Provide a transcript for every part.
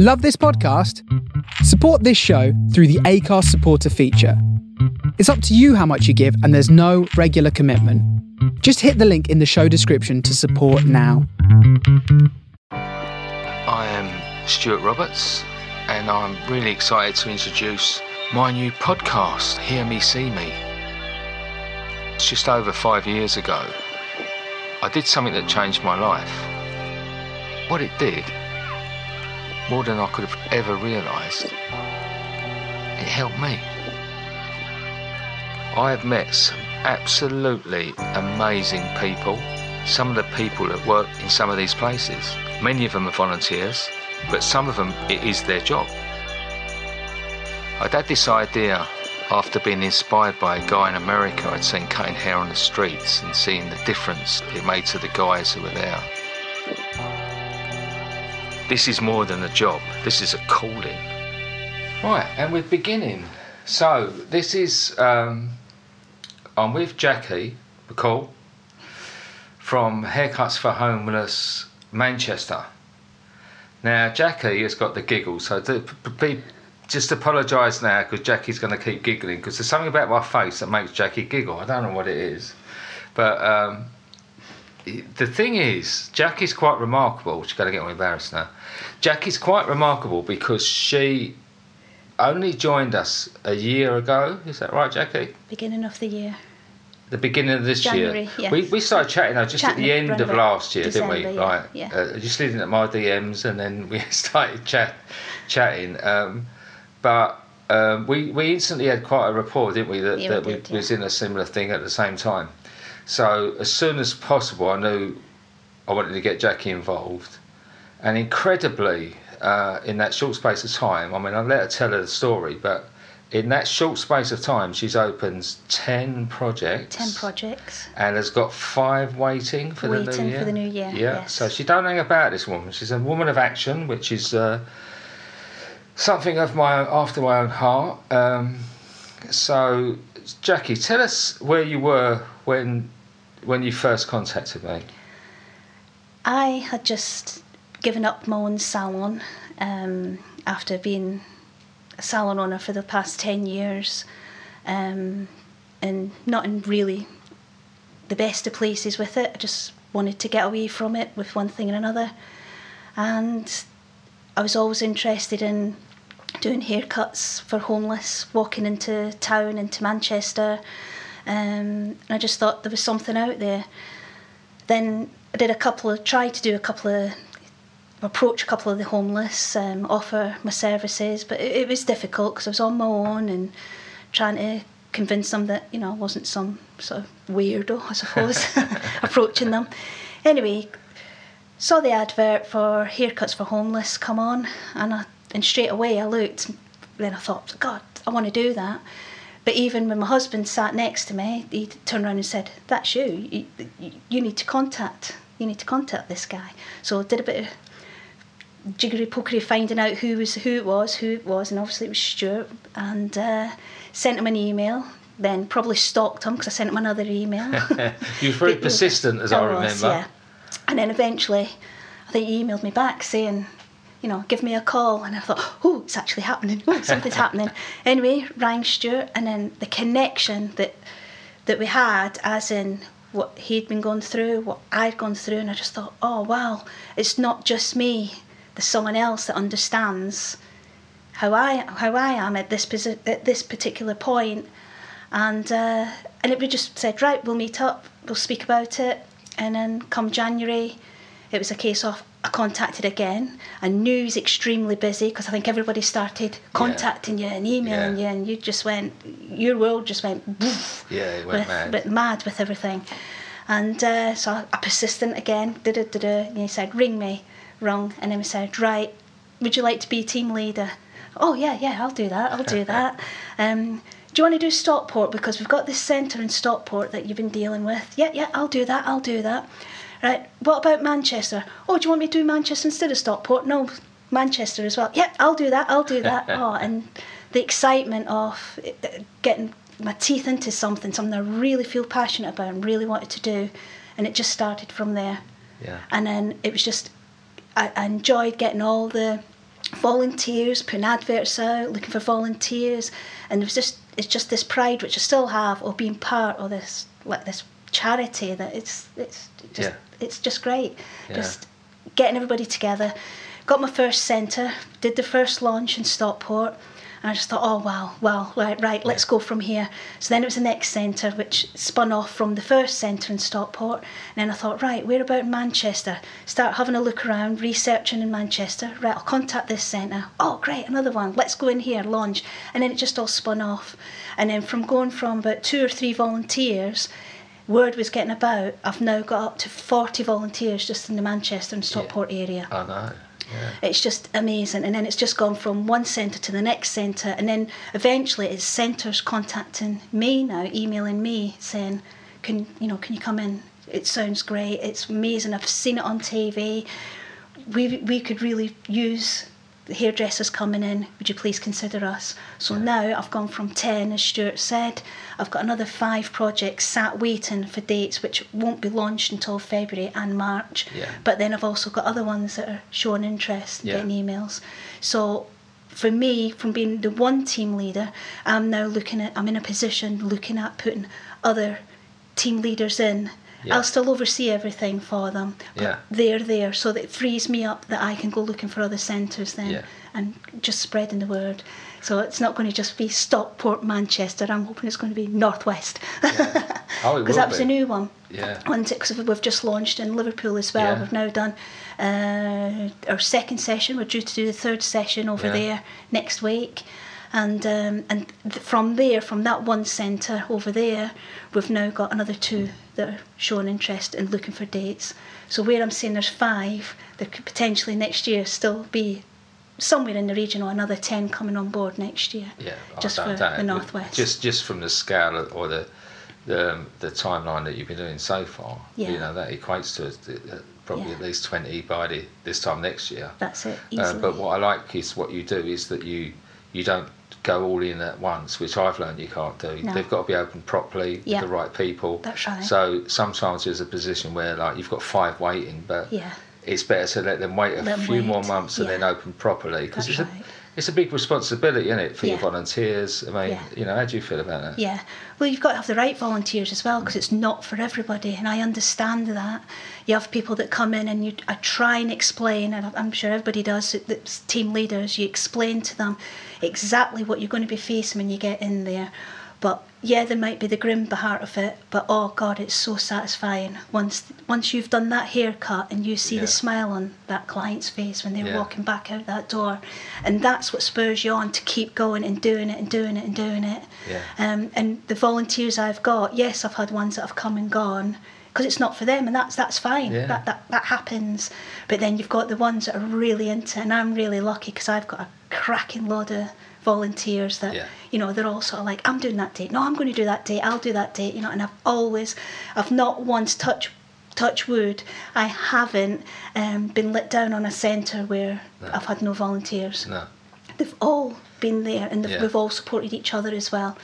Love this podcast? Support this show through the Acast supporter feature. It's up to you how much you give, and there's no regular commitment. Just hit the link in the show description to support now. I am Stuart Roberts, and I'm really excited to introduce my new podcast, Hear Me, See Me. It's just over five years ago. I did something that changed my life. What it did, more than I could have ever realised, it helped me. I have met some absolutely amazing people. Some of the people that work in some of these places, many of them are volunteers, but some of them it is their job. I'd had this idea after being inspired by a guy in America I'd seen cutting hair on the streets and seeing the difference it made to the guys who were there. This is more than a job, this is a calling. Right, and we're beginning. So, this is, um, I'm with Jackie McCall from Haircuts for Homeless Manchester. Now, Jackie has got the giggles, so be, just apologise now because Jackie's going to keep giggling because there's something about my face that makes Jackie giggle. I don't know what it is, but um, the thing is, Jackie's quite remarkable. She's going to get me embarrassed now. Jackie's quite remarkable because she only joined us a year ago. Is that right, Jackie? Beginning of the year. The beginning of this January, year. yes. We, we started chatting though, just Chatting at the end of last year, didn't we? Yeah, Right. yeah. Uh, just leading at my DMs and then we started chat, chatting. Um, but um, we, we instantly had quite a rapport, didn't we? That, Yeah, we that we did, yeah. was in a similar thing at the same time. So as soon as possible, I knew I wanted to get Jackie involved. And incredibly, uh, in that short space of time, I mean, I let her tell her the story, but in that short space of time, she's opened 10 projects. 10 projects. And has got five waiting for the new Waiting year. for the new year, Yeah. yes. So she don't hang about this woman. She's a woman of action, which is uh, something of my after my own heart. Um, so, Jackie, tell us where you were when when you first contacted me. I had just given up my own salon um, after being a salon owner for the past 10 years um, and not in really the best of places with it. I just wanted to get away from it with one thing and another. And I was always interested in doing haircuts for homeless, walking into town, into Manchester. Um, and I just thought there was something out there. Then I did a couple of, tried to do a couple of, approach a couple of the homeless, um, offer my services, but it, it was difficult because I was on my own and trying to convince them that, you know, I wasn't some sort of weirdo, I suppose, approaching them. Anyway, saw the advert for haircuts for homeless come on, and I, and straight away I looked. Then I thought, God, I want to do that. But even when my husband sat next to me, he turned around and said, "That's you. You, you- you need to contact. You need to contact this guy." So I did a bit of jiggery pokery finding out who was who it was, who it was, and obviously it was Stuart. And uh, sent him an email. Then probably stalked him because I sent him another email. You were very persistent, as I, was, remember. yeah. And then eventually, I think he emailed me back saying, you know, give me a call. And I thought, oh, it's actually happening. Oh, something's happening. Anyway, rang Stuart, and then the connection that that we had, as in what he'd been going through, what I'd gone through, and I just thought, oh wow, it's not just me. There's someone else that understands how I how I am at this posi- at this particular point, and uh, and it we just said right, we'll meet up, we'll speak about it, and then come January, it was a case of I contacted again. I knew he was extremely busy because I think everybody started contacting you and emailing Yeah. you, and you just went, your world just went, woof, Yeah, went with, mad. But mad with everything. And uh, so I, I persistent again, da da da da. And he said, ring me, rung, and then we said, right, would you like to be team leader? Oh yeah, yeah, I'll do that. I'll do that. um, do you want to do Stockport because we've got this centre in Stockport that you've been dealing with? Yeah, yeah, I'll do that. I'll do that. Right. What about Manchester? Oh, do you want me to do Manchester instead of Stockport? No, Manchester as well. Yeah, I'll do that. I'll do that. oh, and the excitement of uh, getting my teeth into something, something I really feel passionate about and really wanted to do, and it just started from there. Yeah. And then it was just, I, I enjoyed getting all the volunteers, putting adverts out, looking for volunteers, and it was just it's just this pride which I still have of being part of this like this charity that it's it's just Yeah. It's just great. Yeah. Just getting everybody together. Got my first centre, did the first launch in Stockport, and I just thought, oh wow, well, right, right, let's go from here. So then it was the next centre, which spun off from the first centre in Stockport. And then I thought, right, where about in Manchester? Start having a look around, researching in Manchester. Right, I'll contact this centre. Oh, great, another one. Let's go in here, launch. And then it just all spun off. And then from going from about two or three volunteers, word was getting about. I've now got up to 40 volunteers just in the Manchester and Stockport area. I know. Yeah. It's just amazing. And then it's just gone from one centre to the next centre. And then eventually it's centres contacting me now, emailing me saying, Can you know, can you come in? It sounds great, it's amazing, I've seen it on TV. We we could really use the hairdressers coming in, would you please consider us? So now I've gone from 10, as Stuart said. I've got another five projects sat waiting for dates, which won't be launched until February and March. Yeah. But then I've also got other ones that are showing interest, Yeah. getting emails. So for me, from being the one team leader, I'm now looking at, I'm in a position looking at putting other team leaders in. Yeah. I'll still oversee everything for them, but Yeah. they're there, so that it frees me up that I can go looking for other centres then Yeah. and just spreading the word. So it's not going to just be Stockport, Manchester. I'm hoping it's going to be Northwest. Oh, it Because that was be. a new one. Yeah. Because we've just launched in Liverpool as well. Yeah. We've now done uh, our second session. We're due to do the third session over Yeah. there next week. And um, and th- from there, from that one centre over there, we've now got another two that are showing interest and looking for dates. So where I'm saying there's five, there could potentially next year still be somewhere in the region or another ten coming on board next year. Yeah, just for the northwest. Just just from the scale or the the, um, the timeline that you've been doing so far, Yeah. you know that equates to uh, probably Yeah. at least twenty by the, this time next year. that's it. Uh, but what I like is what you do is that you you don't go all in at once, which I've learned you can't do. No. They've got to be open properly Yeah. with the right people. That's right. So sometimes there's a position where like you've got five waiting, but Yeah. it's better to let them wait a Let few more months and yeah. then open properly because it's right. a it's a big responsibility, isn't it, for your Yeah. volunteers? I mean, Yeah. you know, how do you feel about that? Yeah, well, you've got to have the right volunteers as well because it's not for everybody, and I understand that. You have people that come in and you I try and explain, and I'm sure everybody does. That's team leaders. You explain to them exactly what you're going to be facing when you get in there. But yeah, there might be the grim part of it, but oh god, it's so satisfying once once you've done that haircut and you see Yeah. the smile on that client's face when they're Yeah. walking back out that door, and that's what spurs you on to keep going and doing it and doing it and doing it. Yeah. Um, and the volunteers I've got, yes, I've had ones that have come and gone because it's not for them, and that's that's fine. Yeah. That, that that happens. But then you've got the ones that are really into, it, and I'm really lucky because I've got a cracking lot of volunteers that Yeah. you know they're all sort of like I'm doing that date. No, I'm going to do that date. I'll do that date. You know, and I've always, I've not once touched touch wood, I haven't um, been let down on a centre where No. I've had no volunteers No. they've all been there and Yeah. we've all supported each other as well.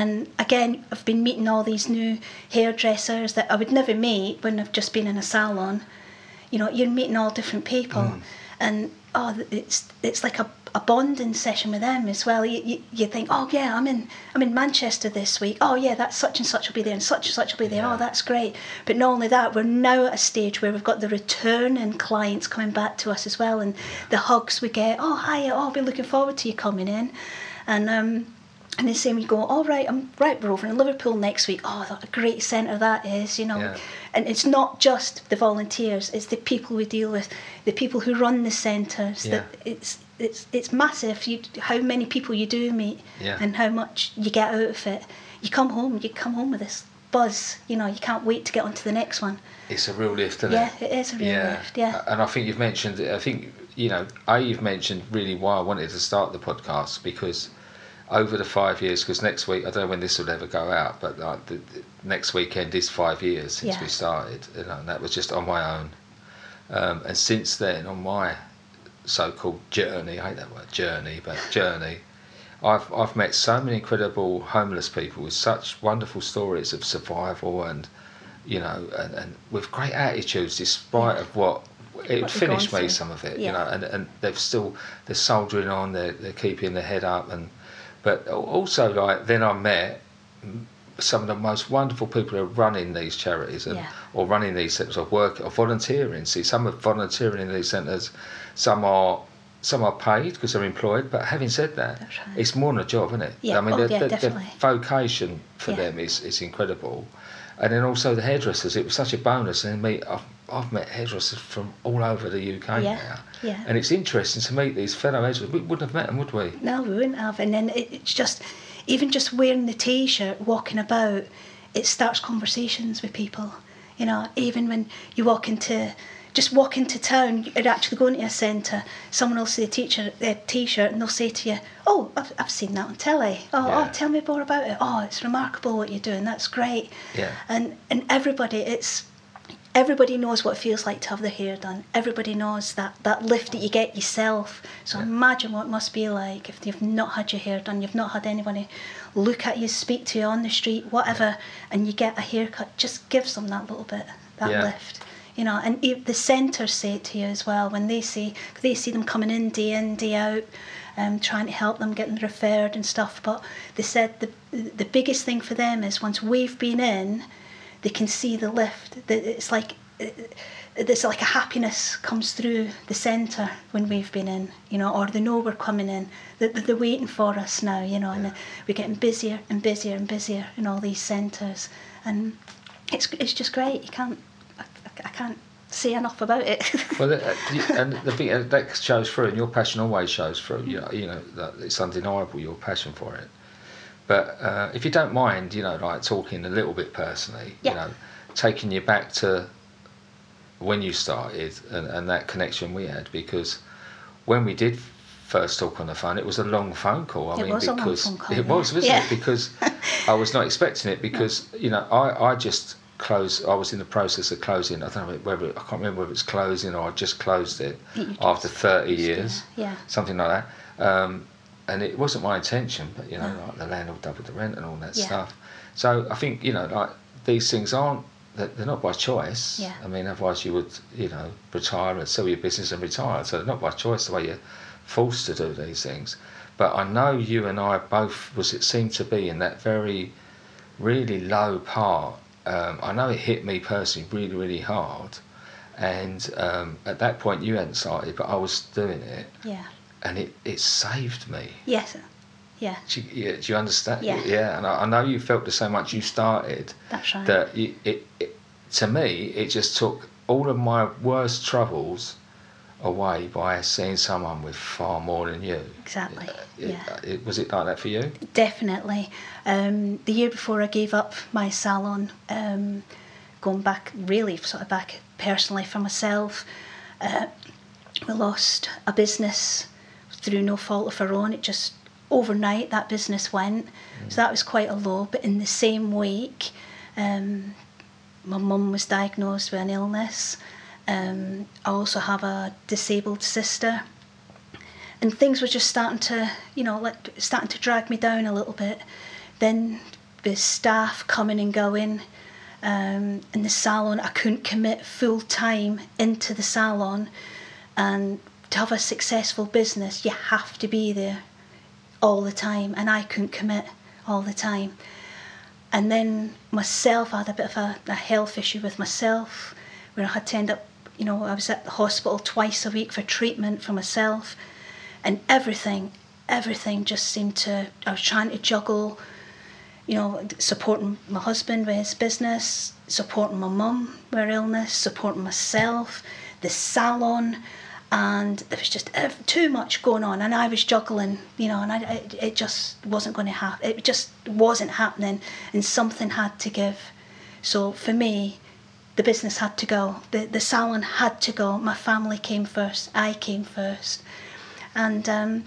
And again, I've been meeting all these new hairdressers that I would never meet when I've just been in a salon. You know, you're meeting all different people, Mm. and oh, it's it's like a, a bonding session with them as well. You, you, you think, oh yeah, I'm in I'm in Manchester this week. Oh yeah, that's such and such will be there, and such and such will be there. Yeah. Oh, that's great. But not only that, we're now at a stage where we've got the return and clients coming back to us as well, and the hugs we get. Oh hi, oh, I'll be looking forward to you coming in, and um. And the same, you go, all right, I'm right, we're over in Liverpool next week. Oh, what a great centre that is, you know. Yeah. And it's not just the volunteers; it's the people we deal with, the people who run the centres. Yeah. That it's it's it's massive. You how many people you do meet, Yeah. and how much you get out of it. You come home, you come home with this buzz. You know, you can't wait to get on to the next one. It's a real lift, isn't Yeah, it? it is a real lift, yeah. And I think you've mentioned, I think, you know, I you've mentioned really why I wanted to start the podcast because over the five years, because next week, I don't know when this will ever go out, but like the, the next weekend is five years since Yeah. we started, you know, and that was just on my own. Um, and since then, on my so-called journey, I hate that word, journey, but journey, I've I've met so many incredible homeless people with such wonderful stories of survival and you know and, and with great attitudes despite of what it what finished me through. some of it, Yeah. you know, and, and they've still they're soldiering on, they're they're keeping their head up, and but also like then I met some of the most wonderful people who are running these charities and Yeah. or running these centres or work or volunteering. See, some are volunteering in these centres, some are. Some are paid because they're employed, but having said that, right. it's more than a job, isn't it? Yeah. I mean, Oh, the, yeah, the, the vocation for Yeah. them is, is incredible. And then also the hairdressers, it was such a bonus. And I've, I've met hairdressers from all over the UK Yeah, now. yeah. And it's interesting to meet these fellow hairdressers. We wouldn't have met them, would we? No, we wouldn't have. And then it's just, even just wearing the t-shirt, walking about, it starts conversations with people. You know, even when you walk into, just walk into town, you're actually going to a centre, someone will see a teacher, a t-shirt, and they'll say to you, "Oh, I've, I've seen that on telly. Oh, oh Yeah. oh, tell me more about it. Oh, it's remarkable what you're doing. That's great." Yeah. And and everybody, it's everybody knows what it feels like to have their hair done. Everybody knows that, that lift that you get yourself. So Yeah. imagine what it must be like if you've not had your hair done, you've not had anybody look at you, speak to you on the street, whatever, and you get a haircut. Just gives them that little bit, that Yeah. lift. You know, and the centres say it to you as well when they see they see them coming in day in day out, um, trying to help them getting referred and stuff. But they said the the biggest thing for them is once we've been in, they can see the lift. That It's like there's like a happiness comes through the centre when we've been in, you know, or they know we're coming in. That they're, they're waiting for us now, you know, and we're getting busier and busier and busier in all these centres, and it's it's just great. You can't I, I can't say enough about it. Well, uh, and the thing uh, that shows through, and your passion always shows through. You know, you know that it's undeniable your passion for it. But uh, if you don't mind, you know, like talking a little bit personally, Yeah. you know, taking you back to when you started and, and that connection we had, because when we did first talk on the phone, it was a long phone call. I It mean, was a long because phone call, it was, yeah. wasn't Yeah. it? Because I was not expecting it. Because you know, I, I just closed. I was in the process of closing. I don't know whether I can't remember whether it's closing or I just closed it You just after thirty closed it, years, yeah. something like that. Um, and it wasn't my intention, but you know, like the landlord doubled the rent and all that Yeah. stuff. So I think you know, like these things aren't. They're they're not by choice. Yeah. I mean, otherwise you would, you know, retire and sell your business and retire. So they're not by choice the way you're forced to do these things. But I know you and I both was it seemed to be in that very, really low part. Um, I know it hit me personally really, really hard. And um, at that point you hadn't started, but I was doing it, yeah. And it, it saved me. Yes. Yeah. Do you, yeah, do you understand? Yeah. and I, I know you felt the same once you started. That's right. That you, it, it, to me, it just took all of my worst troubles away by seeing someone with far more than you. Exactly. It- Yeah. it- was it like that for you? Definitely. Um, the year before I gave up my salon, um, going back really sort of back personally for myself, uh, we lost a business through no fault of her own. It just overnight that business went, so that was quite a low. But in the same week, um, my mum was diagnosed with an illness. Um, I also have a disabled sister and things were just starting to, you know, like starting to drag me down a little bit. Then the staff coming and going, um, in the salon, I couldn't commit full time into the salon, and to have a successful business, you have to be there all the time, and I couldn't commit all the time. And then myself, I had a bit of a, a health issue with myself, where I had to end up, you know, I was at the hospital twice a week for treatment for myself, and everything, everything just seemed to. I was trying to juggle, you know, supporting my husband with his business, supporting my mum with her illness, supporting myself, the salon, and there was just too much going on, and I was juggling, you know, and I, it, it just wasn't going to happen. It just wasn't happening, and something had to give. So for me, the business had to go. The the salon had to go. My family came first. I came first, and um,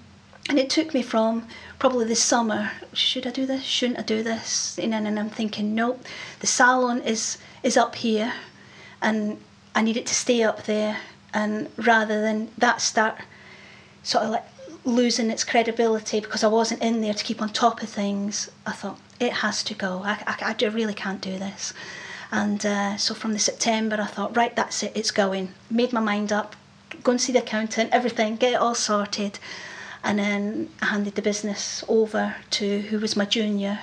and it took me from probably the summer. Should I do this? Shouldn't I do this? And and I'm thinking, nope. The salon is is up here, and I need it to stay up there. And rather than that start sort of like losing its credibility because I wasn't in there to keep on top of things, I thought it has to go. I, I, I really can't do this. And uh, so from the September, I thought, right, that's it, it's going. Made my mind up, go and see the accountant, everything, get it all sorted. And then I handed the business over to who was my junior,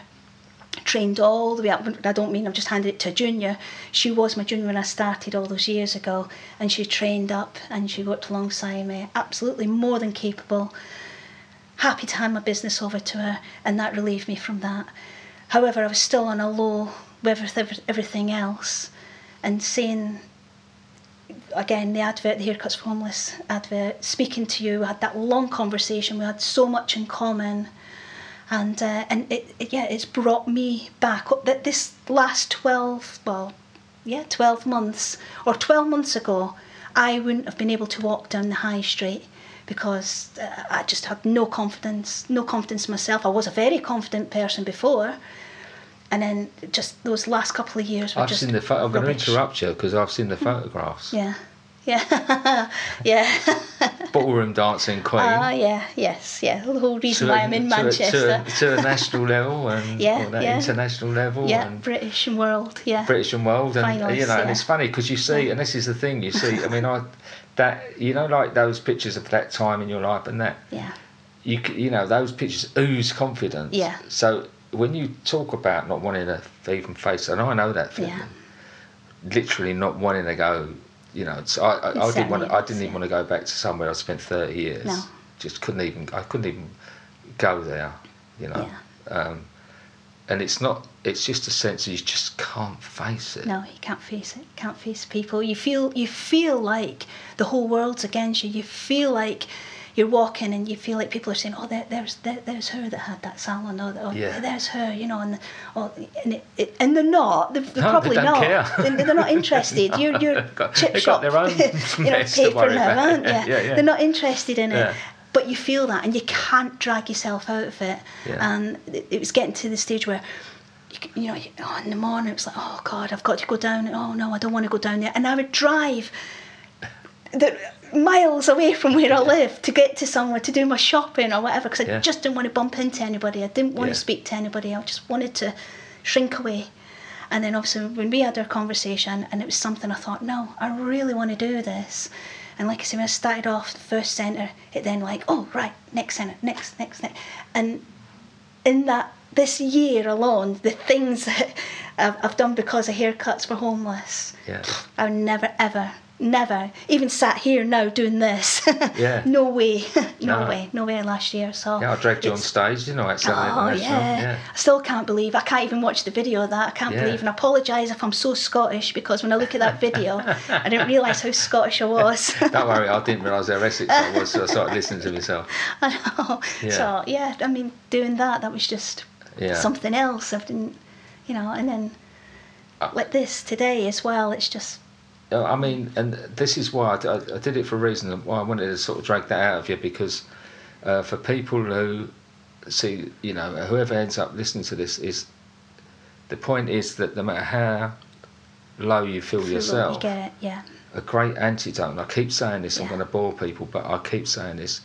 trained all the way up. I don't mean I've just handed it to a junior. She was my junior when I started all those years ago, and she trained up and she worked alongside me. Absolutely more than capable. Happy to hand my business over to her, and that relieved me from that. However, I was still on a low with everything else, and seeing again the advert, the haircuts for homeless advert, speaking to you, we had that long conversation. We had so much in common and uh, and it, it, yeah, it's brought me back. up. That this last twelve, well, yeah, twelve months or twelve months ago, I wouldn't have been able to walk down the high street because uh, I just had no confidence, no confidence in myself. I was a very confident person before, and then just those last couple of years were I've just seen the. Pho- I'm going to interrupt you because I've seen the photographs. Yeah, yeah, yeah. Ballroom dancing queen. Ah, yeah, yes, yeah. The whole reason to why a- I'm in to a- Manchester. to, a, to a national level and Yeah, that yeah. international level yeah, and British and world. Yeah, British and world and Finals, you know and it's funny because you see Yeah. and this is the thing you see I mean I that you know like those pictures of that time in your life and that yeah, you you know those pictures ooze confidence Yeah. so when you talk about not wanting to even face and I know that feeling yeah. literally not wanting to go you know I, I, I didn't want I didn't even want to go back to somewhere I spent 30 years No. just couldn't even I couldn't even go there you know um, and it's not it's just a sense that you just can't face it No, you can't face it. Can't face people. You feel you feel like the whole world's against you. You feel like you're walking and you feel like people are saying, "Oh, there, there's there, there's her that had that salon. Oh, oh Yeah. there's her," you know, and oh, and, it, it, and they're not. They're, they're No, they probably don't not. care. They're, not interested. You're you're Got- chip shop. their own you know, paper now, aren't you? Yeah, yeah. They're not interested in it. But you feel that, and you can't drag yourself out of it. Yeah. And it, it was getting to the stage where you, you know, oh, in the morning it was like, oh God, I've got to go down. Oh no, I don't want to go down there. And I would drive the miles away from where I live to get to somewhere to do my shopping or whatever because I Yeah. just didn't want to bump into anybody. I didn't want Yeah. to speak to anybody. I just wanted to shrink away. And then obviously when we had our conversation and it was something I thought, no, I really want to do this. And like I said, when I started off the first centre, it then like, oh right, next centre, next, next, next. And in that this year alone, the things that I've, I've done because of haircuts for homeless, yeah I would never ever, never even sat here now doing this. Yeah. no way, no, No. way, no way. Last year, so yeah I dragged you on stage you know, I at Saturday Oh International yeah. I still can't believe I can't even watch the video of that. I can't Yeah. believe and I apologise if I'm so Scottish because when I look at that video, I didn't realise how Scottish I was. Don't worry, I didn't realise how Essex I was, so I started listening to myself. I know. Yeah. So yeah, I mean, doing that that was just Yeah. something else. I didn't, you know, and then Uh, like this today as well. It's just I mean, and this is why I did it for a reason. and Why I wanted to sort of drag that out of you because uh, for people who see, you know, whoever ends up listening to this is the point is that no matter how low you feel feel yourself, You get, yeah, a great antidote. And I keep saying this. I'm going to bore people, but I keep saying this.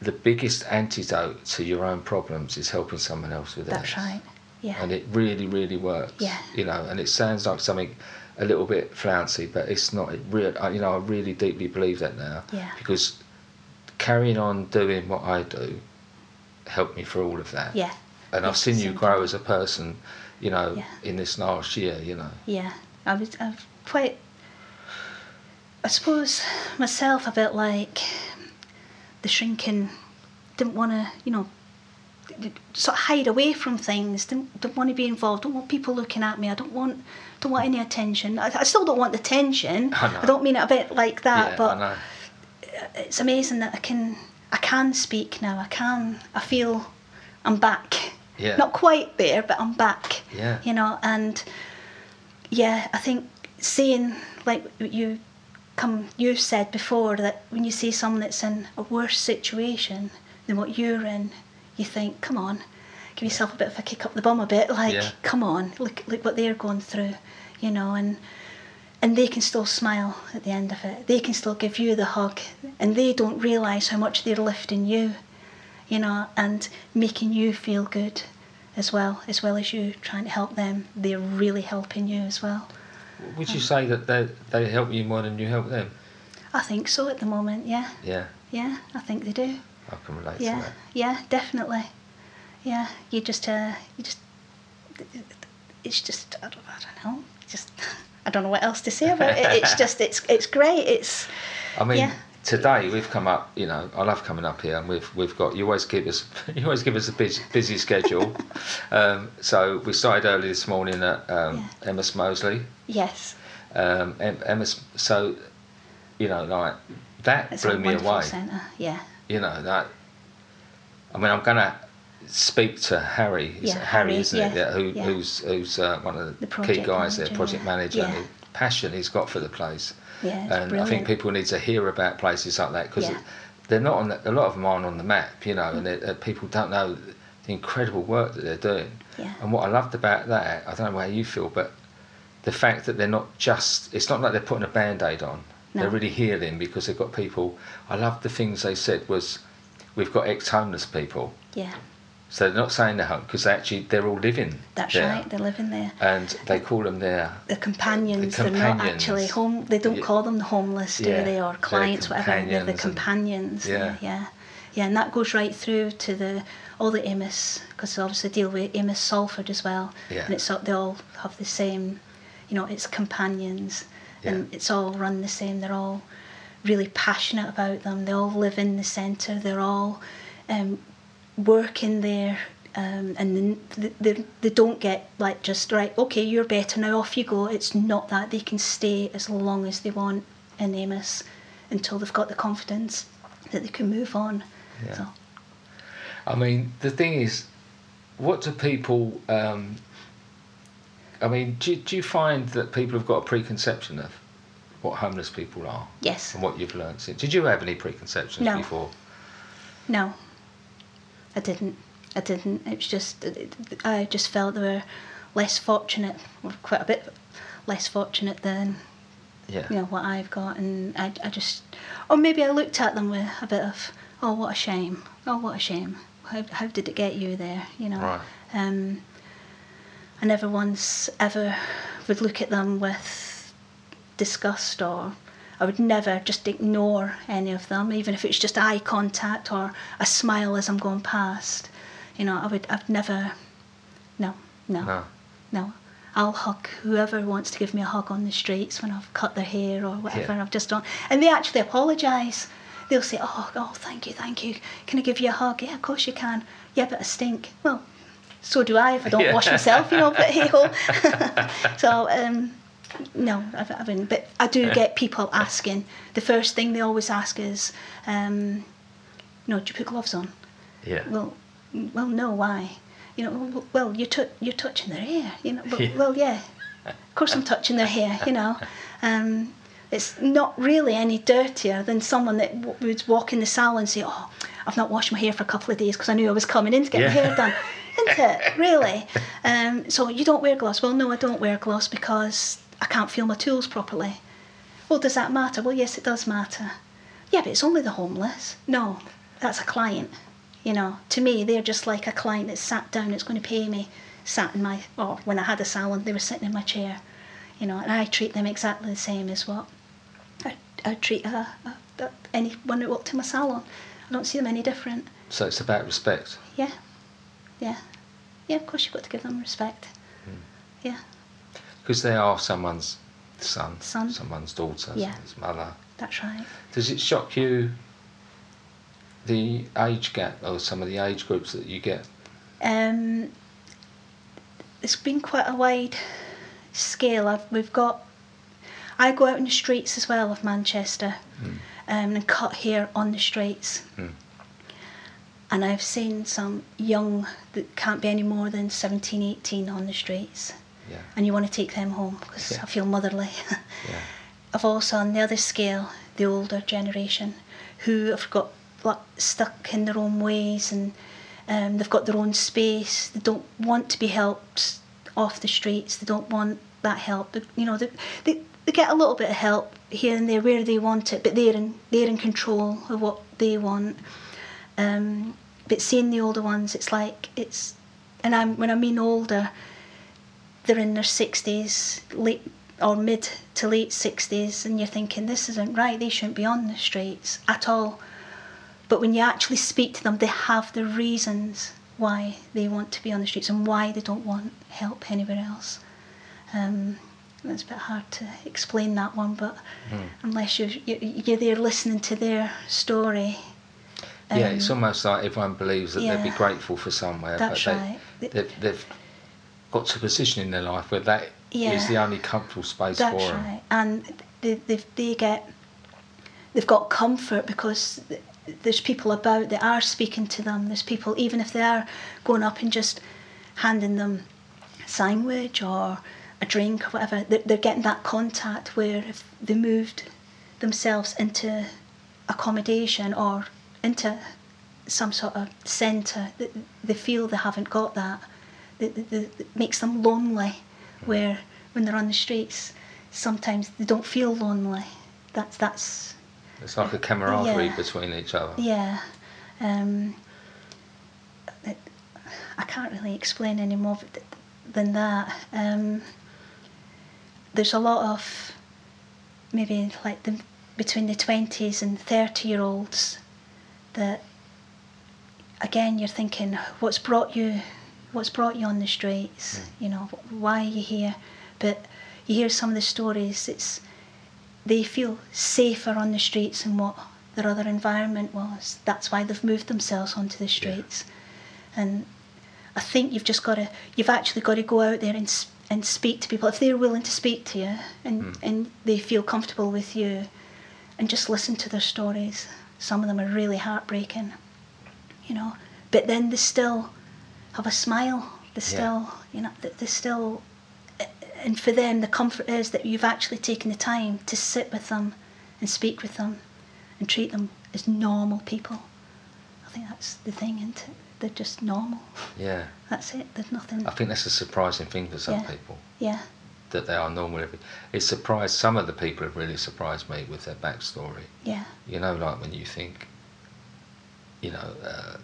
The biggest antidote to your own problems is helping someone else with that's theirs right. Yeah, and it really really works Yeah. you know and it sounds like something a little bit flouncy but it's not it real you know I really deeply believe that now Yeah. because carrying on doing what I do helped me through all of that yeah, and I've seen you grow as a person you know Yeah. in this last year you know yeah. I was, I've quite. I suppose myself a bit like the shrinking. Didn't want to, you know, sort of hide away from things. Didn't, don't want to be involved. Don't want people looking at me. I don't want don't want any attention. I, I still don't want the attention. I know. don't mean it a bit like that, yeah but uh, it's amazing that I can I can speak now. I can. I feel I'm back. Yeah. Not quite there, but I'm back. Yeah. You know, and yeah, I think seeing like you come you said before that when you see someone that's in a worse situation than what you're in, you think, come on, give yourself a bit of a kick up the bum a bit, like, Yeah. come on, look look what they're going through, you know, and and they can still smile at the end of it. They can still give you the hug, and they don't realise how much they're lifting you, you know, and making you feel good as well, as well as you trying to help them. They're really helping you as well. Would you uh-huh. say that they they help you more than you help them? I think so at the moment. Yeah, Yeah, yeah, I think they do. I can relate Yeah, to that. yeah, definitely. Yeah, you just, uh, you just, it's just, I don't, I don't know, just, I don't know what else to say about it. It's just, it's, it's great. It's, I mean, Yeah. today we've come up. You know, I love coming up here, and we've we've got. You always give us you always give us a busy, busy schedule. um, so we started early this morning at um, Emmaus Mossley. yes, Um, Emma, so you know, like that it's blew me away. centre. Yeah, You know that. I mean, I'm gonna speak to Harry. Is Yeah, Harry, isn't yeah, it? Yeah, who, yeah. Who's who's uh, one of The the, key guys there, project manager, Yeah. and the passion he's got for the place. yeah, and I think people need to hear about places like that because they're not on. The, a lot of them aren't on the map, you know, and uh, people don't know the incredible work that they're doing. Yeah. And what I loved about that, I don't know how you feel, but the fact that they're not just. It's not like they're putting a band aid on. No. They're really healing because they've got people. I loved the things they said was, we've got ex-homeless people. Yeah, So they're not saying they're home because they actually they're all living that's there. right. They're living there. And they call them their The companions, The companions. they're not actually home. They don't call them the homeless, do Yeah, they, or clients, whatever. They're the companions and- Yeah. Yeah, yeah, and that goes right through to the all the Emmaus, because they obviously deal with Emmaus Salford as well. Yeah. And it's they all have the same, you know, it's companions, and Yeah. it's all run the same. They're all really passionate about them. They all live in the centre. They're all um, working there. Um, and then th- they, they don't get like just right okay you're better now off you go it's not that they can stay as long as they want in Emmaus until they've got the confidence that they can move on Yeah. so I mean, the thing is, what do people? Um, I mean, do, do you find that people have got a preconception of what homeless people are yes and what you've learned since? Did you have any preconceptions No. before? no I didn't I didn't it was just I just felt they were less fortunate or quite a bit less fortunate than Yeah. you know what I've got, and I, I just, or maybe I looked at them with a bit of, oh what a shame, oh what a shame, how how did it get you there, you know? Right. Um, I never once ever would look at them with disgust or. I would never just ignore any of them, even if it's just eye contact or a smile as I'm going past. You know, I would. I've never. No, no. No. No, I'll hug whoever wants to give me a hug on the streets when I've cut their hair or whatever. Yeah. I've just done, and they actually apologise. They'll say, "Oh, oh, thank you, thank you. Can I give you a hug? Yeah, of course you can. Yeah, but I stink. Well, so do I if I don't Yeah. wash myself, you know. But hey ho. so um, no, I, mean, but I do Yeah. get people asking. The first thing they always ask is, um, "No, do you put gloves on?" Yeah. Well, well, no. Why? You know, well, you're tou you're touching their hair. You know, well, Yeah. well, yeah. Of course, I'm touching their hair. You know, um, it's not really any dirtier than someone that w- would walk in the salon and say, "Oh, I've not washed my hair for a couple of days because I knew I was coming in to get my hair done." Isn't it really? Um, so you don't wear gloves? Well, no, I don't wear gloves because I can't feel my tools properly. Well, does that matter? Well, yes, it does matter. Yeah, but it's only the homeless. No, that's a client. You know, to me, they're just like a client that's sat down, that's going to pay me, sat in my, or when I had a salon, they were sitting in my chair. You know, and I treat them exactly the same as what I, I treat a, a, a, anyone that walked in my salon. I don't see them any different. So it's about respect. Yeah, yeah, yeah. Of course, you've got to give them respect. Hmm. Yeah, Because they are someone's son, Son. someone's daughter, Yeah. someone's mother. that's right. Does it shock you the age gap or some of the age groups that you get? Um, it's been quite a wide scale. I've, we've got. I go out in the streets as well of Manchester, um, and cut hair on the streets. Mm. And I've seen some young that can't be any more than 17, 18 on the streets, Yeah. and you want to take them home because Yeah. I feel motherly. Yeah. I've also on the other scale the older generation who have got like, stuck in their own ways and um, they've got their own space. They don't want to be helped off the streets. They don't want that help. They- You know, they, they, they get a little bit of help here and there where they want it, but they're in they're in control of what they want. Um, but seeing the older ones, it's like it's and I'm when I mean older, they're in their sixties, late or mid to late sixties, and you're thinking this isn't right. They shouldn't be on the streets at all. But when you actually speak to them, they have the reasons why they want to be on the streets and why they don't want help anywhere else. Um, it's a bit hard to explain that one, but Mm. unless you're, you- you're there listening to their story. yeah, um, it's almost like everyone believes that they'd be grateful for somewhere, That's but right. they, they've, they've got to a position in their life where that is Yeah. the only comfortable space That's for them. right, and they, they they get they've got comfort because there's people about that are speaking to them. There's people even if they are going up and just handing them sandwich or a drink or whatever, they're, they're getting that contact where if they moved themselves into accommodation or into some sort of centre, th- they feel they haven't got that. That, that, that that makes them lonely. Where when they're on the streets, sometimes they don't feel lonely. That's that's It's like a camaraderie Yeah. between each other. yeah. Um, it, I can't really explain any more th- than that. Um, there's a lot of maybe like the between the twenties and thirty year olds that again you're thinking what's brought you what's brought you on the streets mm. you know why are you here? But you hear some of the stories it's they feel safer on the streets than what their other environment was. That's why they've moved themselves onto the streets. And I think you've just got to you've actually got to go out there and and speak to people. If they're willing to speak to you and mm. and they feel comfortable with you and just listen to their stories. Some of them are really heartbreaking you know. But then they still have a smile they still you know they still and for them the comfort is that you've actually taken the time to sit with them and speak with them and treat them as normal people i think that's the thing isn't it they're just normal Yeah. that's it there's nothing I think that's a surprising thing for some Yeah. people yeah that they are normal. It surprised some of the people have really surprised me with their backstory. yeah You know, like when you think, you know, uh,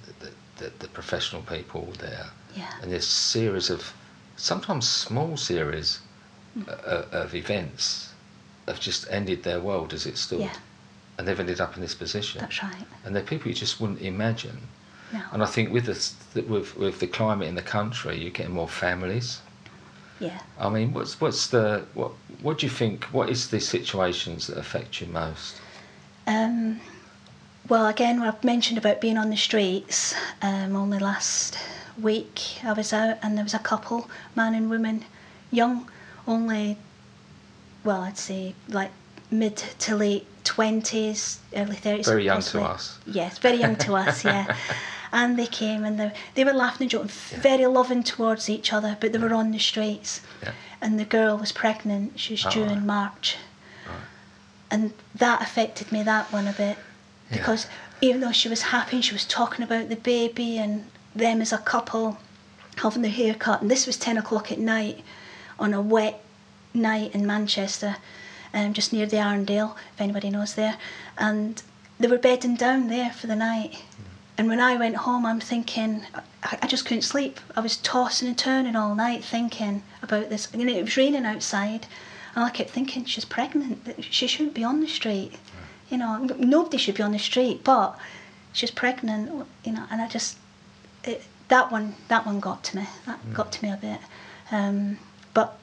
the, the, the professional people there, yeah and this series of sometimes small series Mm. uh, of events have just ended their world as it stood, Yeah. and they've ended up in this position. that's right And they're people you just wouldn't imagine. no And I think with that with with the climate in the country, you're getting more families. yeah I mean, what's what's the what what do you think? What is the situations that affect you most? Um, well, again, I've mentioned about being on the streets, um, only last week I was out and there was a couple, man and woman, young, only, well, I'd say like mid to late 20s, early 30s. Very young to us. Yes, very young to us, yeah. And they came and they, they were laughing and joking, very loving towards each other, but they were on the streets. Yeah. And the girl was pregnant, she was Oh, due right. in March Right. and that affected me that one a bit Yeah. because even though she was happy and she was talking about the baby and them as a couple having their hair cut and this was 10 o'clock at night on a wet night in manchester um, just near the arndale if anybody knows there and they were bedding down there for the night and when i went home i'm thinking I, I just couldn't sleep i was tossing and turning all night thinking about this and it was raining outside and I kept thinking she's pregnant. that She shouldn't be on the street. You know, nobody should be on the street, but she's pregnant. You know, and I just it, that one that one got to me. That got to me a bit. Um, but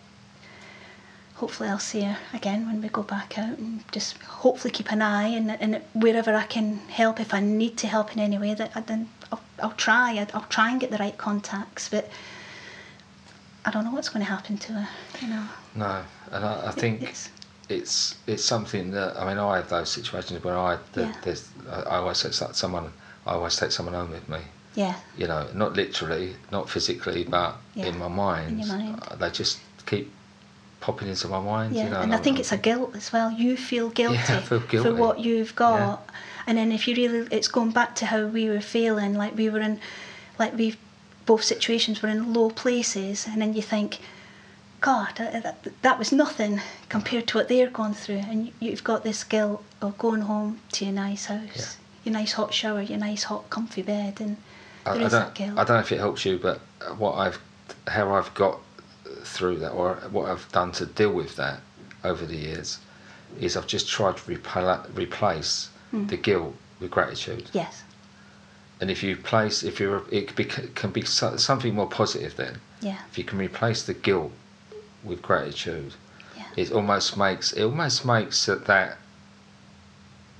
hopefully I'll see her again when we go back out and just hopefully keep an eye and and wherever I can help if I need to help in any way that I then I'll, I'll try. I'll, I'll try and get the right contacts, but. I don't know what's going to happen to her, you know. No, and I, I think It's- it's it's something that I mean I have those situations where I the, Yeah. there's I, I always take someone I always take someone home with me. Yeah, You know, not literally, not physically, but Yeah, in my mind. in your mind. Uh, They just keep popping into my mind. yeah, you know, and I I'm- think it's a guilt as well. You feel guilty, I feel guilty. for what you've got, and then if you really, it's going back to how we were feeling, like we were in, like we, both situations were in low places, and then you think, God, that, that, that was nothing compared to what they're going through, and you- you've got this guilt of going home to your nice house, Yeah. your nice hot shower, your nice hot comfy bed, and I, There I is don't, that guilt. I don't know if it helps you, but what I've, how I've got through that, or what I've done to deal with that over the years, is I've just tried to repla- replace Hmm. the guilt with gratitude. Yes. And if you place, if you're, it can be, can be something more positive then. Yeah. If you can replace the guilt with gratitude, Yeah. it almost makes it almost makes that, that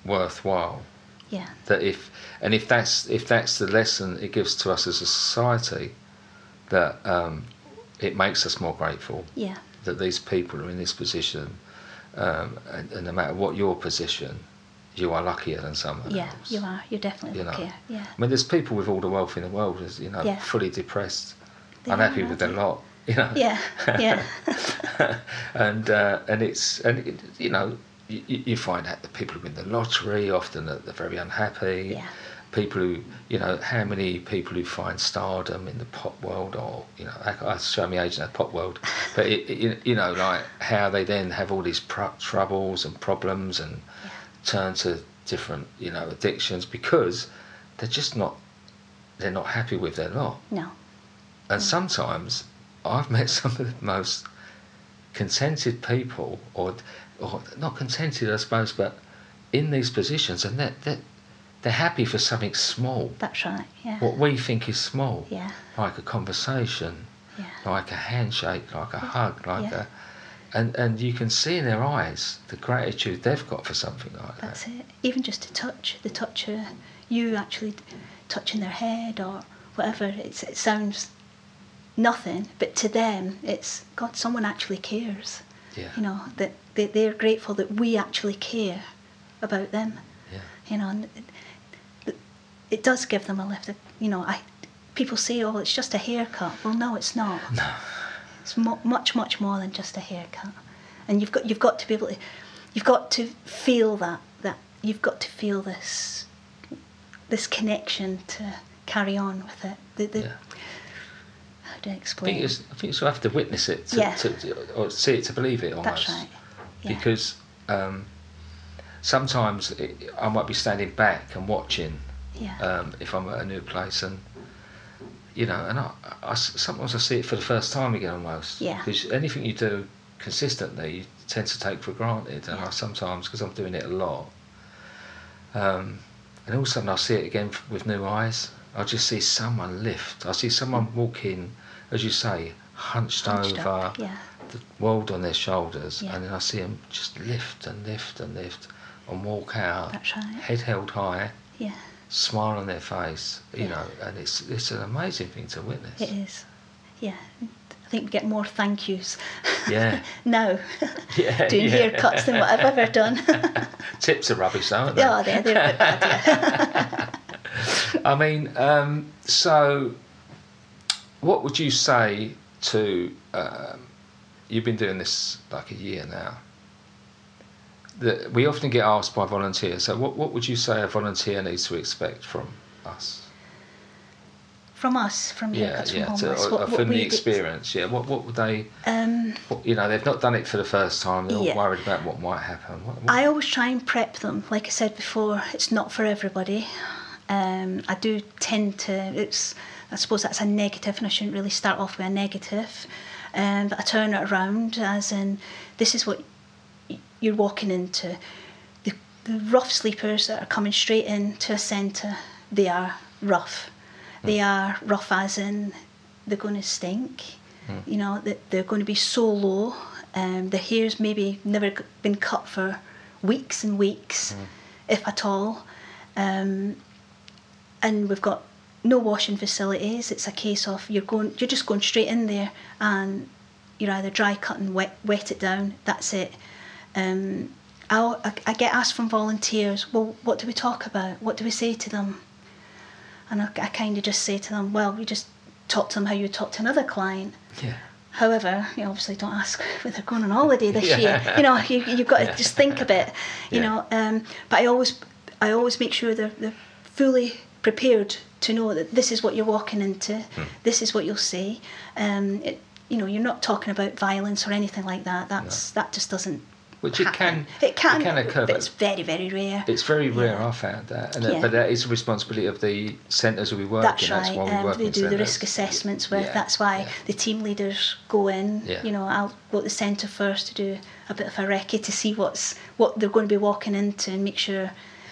worthwhile. Yeah. That if and if that's if that's the lesson it gives to us as a society, that um, it makes us more grateful Yeah. that these people are in this position, um, and, and no matter what your position, you are luckier than someone Yeah. else. You are. You're definitely You know. luckier. Yeah. I mean, there's people with all the wealth in the world, as you know, Yeah. fully depressed, They unhappy are, with their lot. You know. Yeah. Yeah. and uh, and it's and it, you know you, you find out that people who win the lottery often are, are very unhappy. Yeah. People who you know how many people who find stardom in the pop world or you know I, I show me age in the pop world, but it, it, you know like how they then have all these pro- troubles and problems and turn to different you know addictions because they're just not they're not happy with their lot. No. And sometimes I've met some of the most contented people, or, or not contented, I suppose, but in these positions, and they're, they're, they're happy for something small, That's right. Yeah. what we think is small, Yeah. like a conversation, Yeah. like a handshake, like a hug, like Yeah. a. And, and you can see in their eyes the gratitude they've got for something like That's that. That's it. Even just a touch, the touch of you actually touching their head or whatever. It's, it sounds nothing, but to them, it's God. Someone actually cares. Yeah. You know that they, they're grateful that we actually care about them. Yeah. You know, and it, it does give them a lift. You know, I people say, "Oh, it's just a haircut." Well, no, it's not. No. It's mo- much, much more than just a haircut, and you've got you've got to be able to, you've got to feel that that you've got to feel this, this connection to carry on with it. The, the, Yeah. Do I think, I think you have to witness it to, Yeah. to, or see it to believe it almost. That's right. Yeah. because um, sometimes it, I might be standing back and watching yeah, um, if I'm at a new place and you know and I, I sometimes I see it for the first time again almost Yeah. because anything you do consistently you tend to take for granted and Yeah. I sometimes because I'm doing it a lot um, and all of a sudden I see it again with new eyes I just see someone lift I see someone walk in as you say hunched, Hunched over up, yeah. the world on their shoulders, Yeah. and then I see them just lift and lift and lift and walk out, right. head held high, yeah. smile on their face, you know, and it's it's an amazing thing to witness. It is. Yeah. I think we get more thank yous. Yeah. now. Yeah, Doing yeah. haircuts than what I've ever done. Tips are rubbish, though, aren't they? yeah, they're, they're a bit bad, yeah. I mean, um, so what would you say to? Um, you've been doing this like a year now. That we often get asked by volunteers. So, what what would you say a volunteer needs to expect from us? From us, from Yeah, haircuts yeah, from to, or, what, or from the we did- experience. Yeah, what what would they? Um, What, you know, they've not done it for the first time. They're all worried about what might happen. What, what, I always try and prep them. Like I said before, it's not for everybody. Um, I do tend to. It's. I suppose that's a negative, and I shouldn't really start off with a negative. Um, but I turn it around as in, this is what you're walking into. The, the rough sleepers that are coming straight into a centre, they are rough. They are rough as in they're going to stink. You know they're going to be so low. Um, the hair's maybe never been cut for weeks and weeks, if at all. Um, and we've got no washing facilities. It's a case of you're going, you're just going straight in there, and you're either dry cutting, wet, wet it down. That's it. Um, I'll, I, I get asked from volunteers, well, what do we talk about? What do we say to them? And I, I kind of just say to them, well, we just talk to them how you talk to another client. yeah. However, you obviously don't ask whether they're going on holiday this Yeah. year. You know, you, you've got to just think a bit. You Yeah. know, um, but I always, I always make sure they're, they're fully prepared to know that this is what you're walking into. Hmm. This is what you'll see. Um, it, you know, you're not talking about violence or anything like that. That's that just doesn't which it can It can, it can occur, but it's very, very rare. it's very rare. Yeah. I found that, and Yeah. that, but that is the responsibility of the centres we work That's in. That's right. why we Um, work they do the risk assessments with. Yeah, That's why the team leaders go in. You know, I'll go to the centre first to do a bit of a recce to see what's what they're going to be walking into and make sure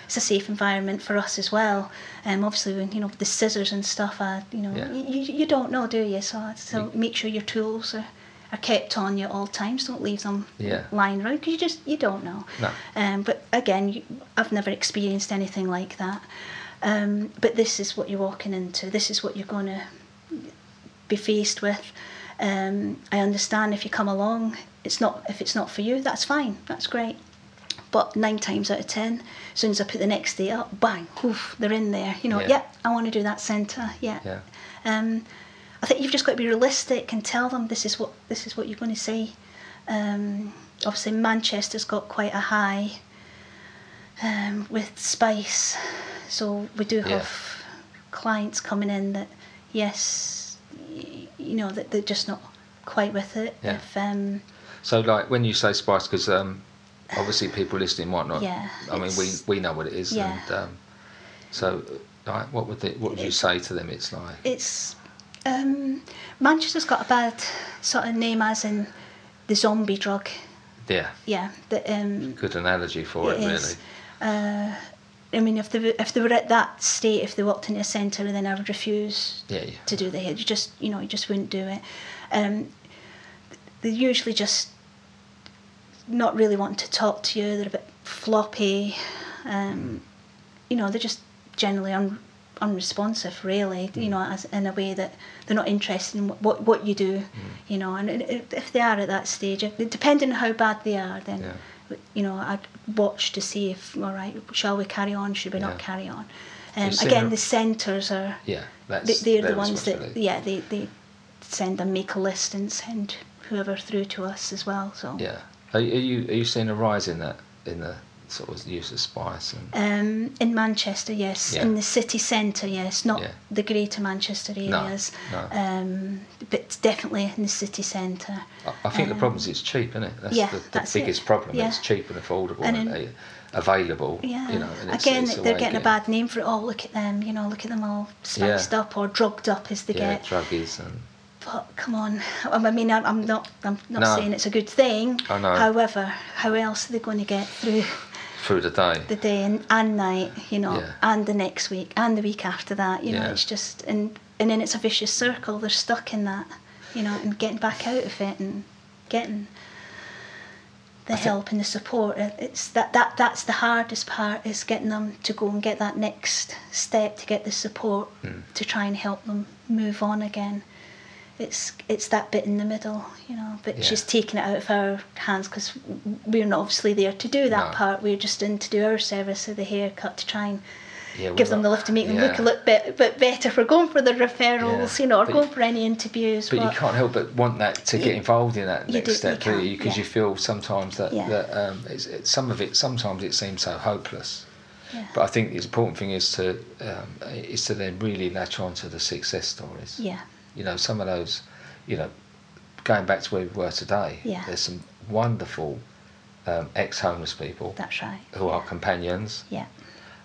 it's a safe environment for us as well. Um, obviously, when you know the scissors and stuff, uh, you know, Yeah. you, you don't know, do you? So so make sure your tools are. Are kept on you at all times. Don't leave them Yeah. lying around because you just you don't know. No. Um, but again, you, I've never experienced anything like that. Um, but this is what you're walking into. This is what you're going to be faced with. Um, I understand if you come along, it's not if it's not for you, that's fine, that's great. But nine times out of ten, as soon as I put the next day up, bang, oof, they're in there. You know, Yeah. yeah, I want to do that centre. Yeah. Yeah. Um, I think you've just got to be realistic and tell them this is what this is what you're going to see. Um, obviously, Manchester's got quite a high um, with spice, so we do Yeah. have clients coming in that, yes, you know that they're just not quite with it. Yeah. If um, So, like when you say spice, because um, obviously people listening might not. Yeah, I mean, we we know what it is, Yeah. and um, so like, what would they, what would you say to them? It's like it's um, Manchester's got a bad sort of name as in the zombie drug. yeah, Yeah, the, um, good analogy for it, It really. Uh, I mean, if they were, if they were at that state, if they walked into a centre then I would refuse Yeah, yeah. to do the head, you just you know you just wouldn't do it. Um, they're usually just not really wanting to talk to you. They're a bit floppy. Um, you know, they're just generally un, unresponsive, really. You know, as in a way that they're not interested in what what, you do. You know, and if they are at that stage, depending on how bad they are, then Yeah. you know I'd watch to see if all right, shall we carry on? Should we Yeah. not carry on? Um, again, the centres are Yeah, they, that's they're their the ones that yeah they, they send and make a list and send whoever through to us as well. So Yeah. Are, are you are you seeing a rise in that in the sort of use of spice and Um, in Manchester, yes. Yeah. In the city centre, yes. Not Yeah. the greater Manchester areas. no. Um, but definitely in the city centre. I, I think the Um, problem is it's cheap, isn't it? That's yeah, the, the that's it. biggest problem. Yeah. It's cheap and affordable And in- uh, available. Yeah. You know, and it's, Again, it's they're getting a bad name for it. Oh, look at them. You know, look at them all spiced up or drugged up as they yeah, get. druggies and Come on, I mean, I'm not, I'm not No. saying it's a good thing. I know. However, how else are they going to get through through the day. the day and, and night, you know, Yeah. and the next week and the week after that? You know, Yeah. it's just and and then it's a vicious circle. They're stuck in that, you know, and getting back out of it and getting the help and the support. It's that that that's the hardest part is getting them to go and get that next step to get the support Hmm. to try and help them move on again. It's it's that bit in the middle, you know. But Yeah. she's taking it out of our hands because we're not obviously there to do that No. part. We're just in to do our service of the haircut to try and Yeah, give them the lift to make them look a little bit, bit better. If we're going for the referrals, Yeah. you know, or But going for any interviews. But you can't help but want that to get involved in that next do- step, do you? Because yeah. you feel sometimes that, Yeah. that um, it's, it's, some of it, sometimes it seems so hopeless. Yeah. But I think the important thing is to um, is to then really latch on to the success stories. yeah, You know, some of those, you know, going back to where we were today. Yeah. There's some wonderful um, ex-homeless people that's right. who are companions, Yeah,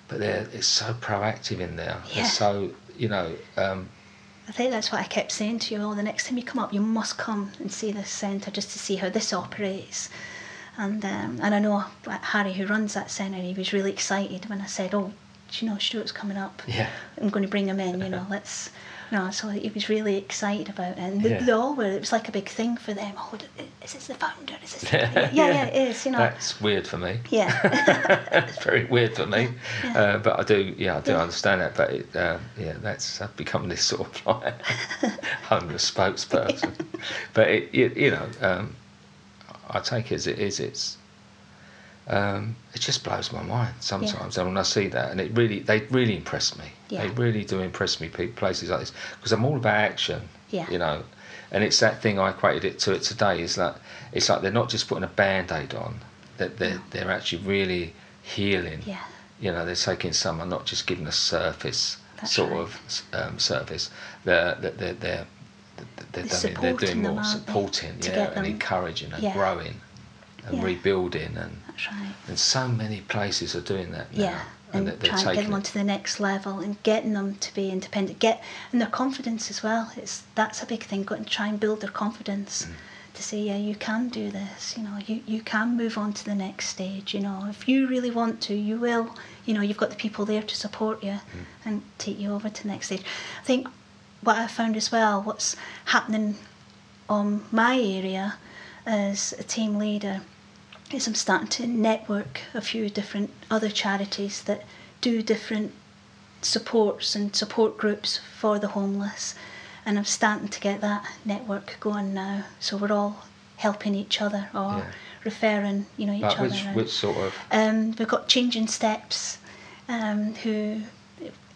but they're it's so proactive in there. Yeah. They're so you know. Um, I think that's what I kept saying to you. Oh, the next time you come up, you must come and see this centre just to see how this operates. And um, and I know Harry, who runs that centre, he was really excited when I said, "Oh, do you know Stuart's coming up? yeah. I'm going to bring him in. You know, let's." No, so he was really excited about it, and they, Yeah. they all were. It was like a big thing for them. Oh, is this the founder? Is this? Yeah, yeah, yeah, it is. You know, That's weird for me. yeah, it's very weird for me, Yeah. uh, but I do, yeah, I do Yeah. understand that. But it, uh, yeah, that's I've become this sort of like homeless spokesperson. But it, it, you know, um, I take it as it is. It's um, it just blows my mind sometimes, and when I see that, and it really, they really impress me. Yeah. They really do impress me. Places like this, because I'm all about action. Yeah. You know, and it's that thing I equated it to it today. Is that it's like they're not just putting a band-aid on; that they're they're actually really healing. yeah, You know, they're taking some and not just giving a surface That's sort right. of um, service. They're they're they're, they're, they're, They're doing, they're doing supporting them, more supporting, yeah, and encouraging and Yeah. growing. And Yeah. rebuilding, and right. and so many places are doing that now. Yeah, and, that they're get taking them onto the next level and getting them to be independent, get and their confidence as well. It's that's a big thing. Got to try and build their confidence Mm. to say, yeah, you can do this. You know, you you can move on to the next stage. You know, if you really want to, you will. You know, you've got the people there to support you Mm. and take you over to the next stage. I think what I found as well, what's happening on my area as a team leader is I'm starting to network a few different other charities that do different supports and support groups for the homeless. And I'm starting to get that network going now. So we're all helping each other or Yeah. referring, you know, each Like other. which which sort of Um, we've got Changing Steps, um, who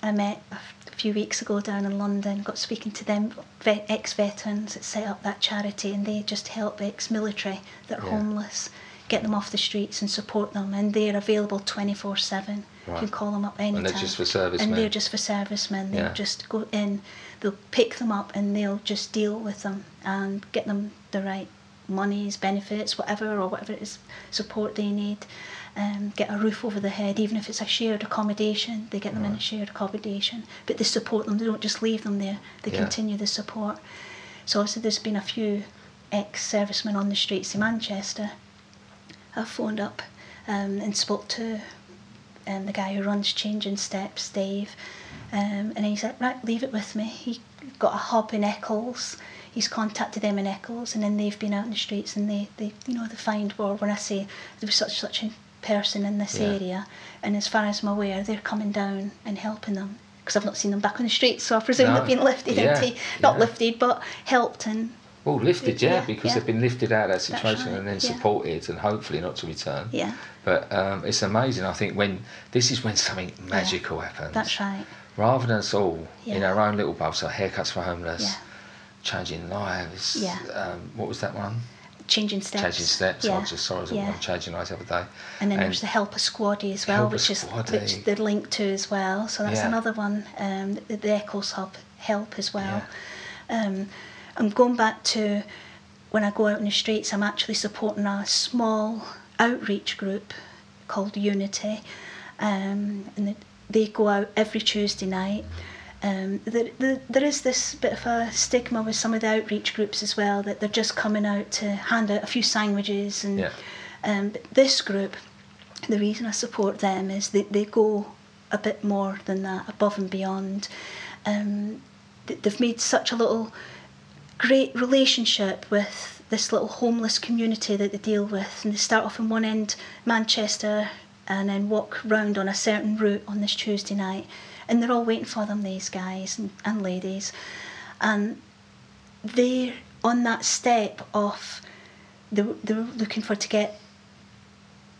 I met a few weeks ago down in London. Got speaking to them, ex-veterans that set up that charity, and they just help ex-military that are Yeah. homeless, get them off the streets and support them. And they're available twenty four seven. You can call them up anytime. they're just for servicemen? And they're just for servicemen. They'll Yeah. just go in, they'll pick them up, and they'll just deal with them and get them the right monies, benefits, whatever, or whatever it is support they need. Um, get a roof over their head, even if it's a shared accommodation, they get them in a shared accommodation. But they support them, they don't just leave them there, they Yeah. continue the support. So obviously there's been a few ex-servicemen on the streets in Manchester. I phoned up um, and spoke to um, the guy who runs Changing Steps, Dave, um, and he said, right, leave it with me. He got a hub in Eccles. He's contacted them in Eccles, and then they've been out in the streets, and they, they you know, they find well, when I say there was such such a person in this Yeah. area, and as far as I'm aware, they're coming down and helping them because I've not seen them back on the streets, so I presume No. they've been lifted Yeah, not yeah. lifted, but helped and well lifted, yeah, Yeah, because yeah. they've been lifted out of that situation right, and then yeah. supported and hopefully not to return. yeah, But um, it's amazing. I think when this is when something magical happens. that's right. Rather than us all in our own little bubbles, like haircuts for homeless, Yeah. changing lives. Yeah. Um, what was that one? Changing steps. Changing steps. I Yeah. was just sorry, I yeah. changing lives the other day. And then And- there's the Helper Squaddy as well, which is Squaddy. which they're linked to as well. So that's Yeah. another one. Um, the, the Eccles Hub help as well. Um, I'm going back to when I go out in the streets. I'm actually supporting a small outreach group called Unity, um, and they, go out every Tuesday night. Um, there, there, there is this bit of a stigma with some of the outreach groups as well that they're just coming out to hand out a few sandwiches and Yeah. um, but this group, the reason I support them is that they go a bit more than that, above and beyond. Um, they've made such a little great relationship with this little homeless community that they deal with, and they start off in one end, Manchester, and then walk round on a certain route on this Tuesday night, and they're all waiting for them, these guys and, and ladies, and they're on that step of they were, they were looking for to get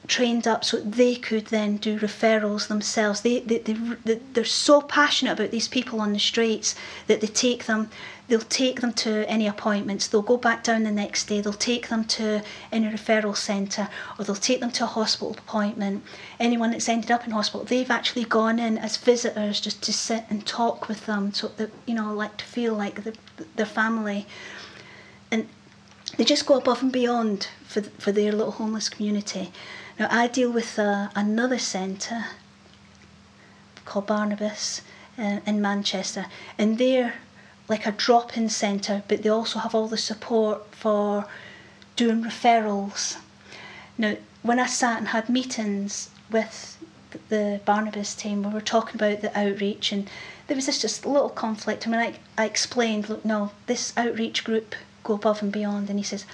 trained up so they could then do referrals themselves. They, they, they, they, they're so passionate about these people on the streets that they take them, they'll take them to any appointments, they'll go back down the next day, they'll take them to any referral centre or they'll take them to a hospital appointment. Anyone that's ended up in hospital, they've actually gone in as visitors just to sit and talk with them so that, you know, like to feel like the, their family. And they just go above and beyond for, for their little homeless community. Now, I deal with uh, another centre called Barnabas uh, in Manchester, and they're like a drop in centre, but they also have all the support for doing referrals. Now, when I sat and had meetings with the Barnabas team, we were talking about the outreach, and there was this just little conflict. I mean, I, I explained, look, no, this outreach group go above and beyond, and he says,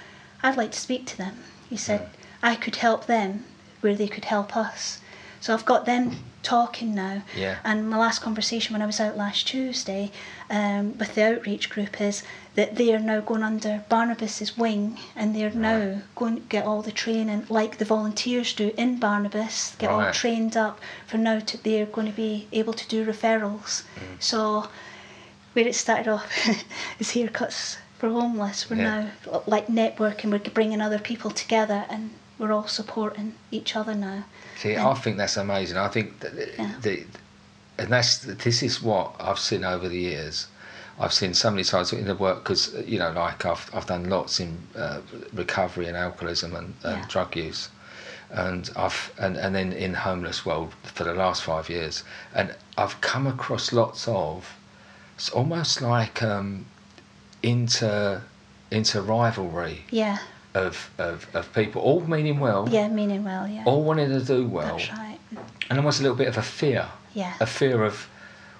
I'd like to speak to them. He said, I could help them where they could help us. So I've got them talking now. Yeah. And my last conversation when I was out last Tuesday um, with the outreach group is that they are now going under Barnabas's wing and they're now going to get all the training like the volunteers do in Barnabas, get all trained up for now to they're going to be able to do referrals. Mm. So where it started off is haircuts for homeless. We're Yeah. now like networking, we're bringing other people together and we're all supporting each other now. See, Yeah. I think that's amazing. I think that Yeah. the, and that's this is what I've seen over the years. I've seen so many times in the work because you know, like I've I've done lots in uh, recovery and alcoholism and, and Yeah. drug use, and I've and, and then in homeless world for the last five years, and I've come across lots of, it's almost like um, inter inter rivalry Yeah. Of, of of people all meaning well, Yeah, meaning well, yeah. all wanting to do well, That's right. and almost a little bit of a fear, Yeah. a fear of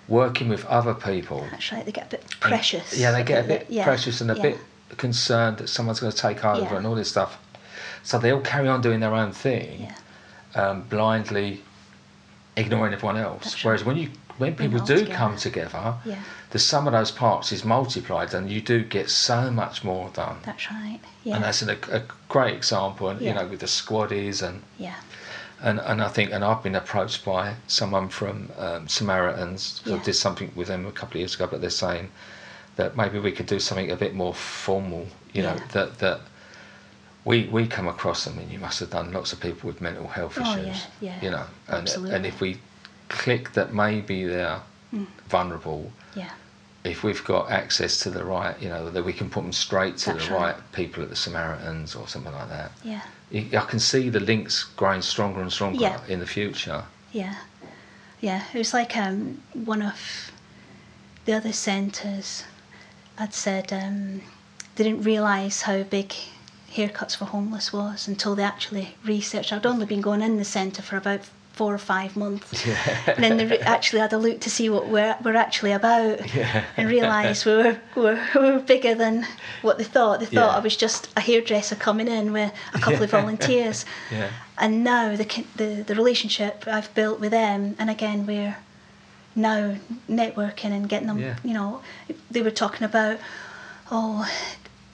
working with other people. That's right. They get a bit And- precious. Yeah, they get a bit Yeah, precious and a yeah. bit concerned that someone's going to take over Yeah. and all this stuff. So they all carry on doing their own thing, Yeah. um, blindly ignoring everyone else. That's Whereas right. when you when people do together. come together, Yeah. The sum of those parts is multiplied, and you do get so much more done. That's right. Yeah. And that's an, a, a great example, and you know, with the squaddies and yeah. and and I think, and I've been approached by someone from um, Samaritans. 'cause I Yeah. did something with them a couple of years ago, but they're saying that maybe we could do something a bit more formal. You know, Yeah. that that we we come across. I mean, you must have done lots of people with mental health Oh, issues. yeah, yeah, You know, and absolutely. and if we click that maybe they're Mm. vulnerable. Yeah. If we've got access to the right, you know, that we can put them straight to That's the right. right people at the Samaritans or something like that. Yeah. I can see the links growing stronger and stronger Yeah. in the future. Yeah, yeah. It was like um, one of the other centres had said um, they didn't realise how big haircuts for homeless was until they actually researched. I'd only been going in the centre for about four or five months, and then they re- actually had a look to see what we're, we're actually about, Yeah. and realised we were, we were we were bigger than what they thought. They thought Yeah. I was just a hairdresser coming in with a couple of volunteers Yeah. and now the, the the relationship I've built with them, and again we're now networking and getting them. Yeah. You know, they were talking about oh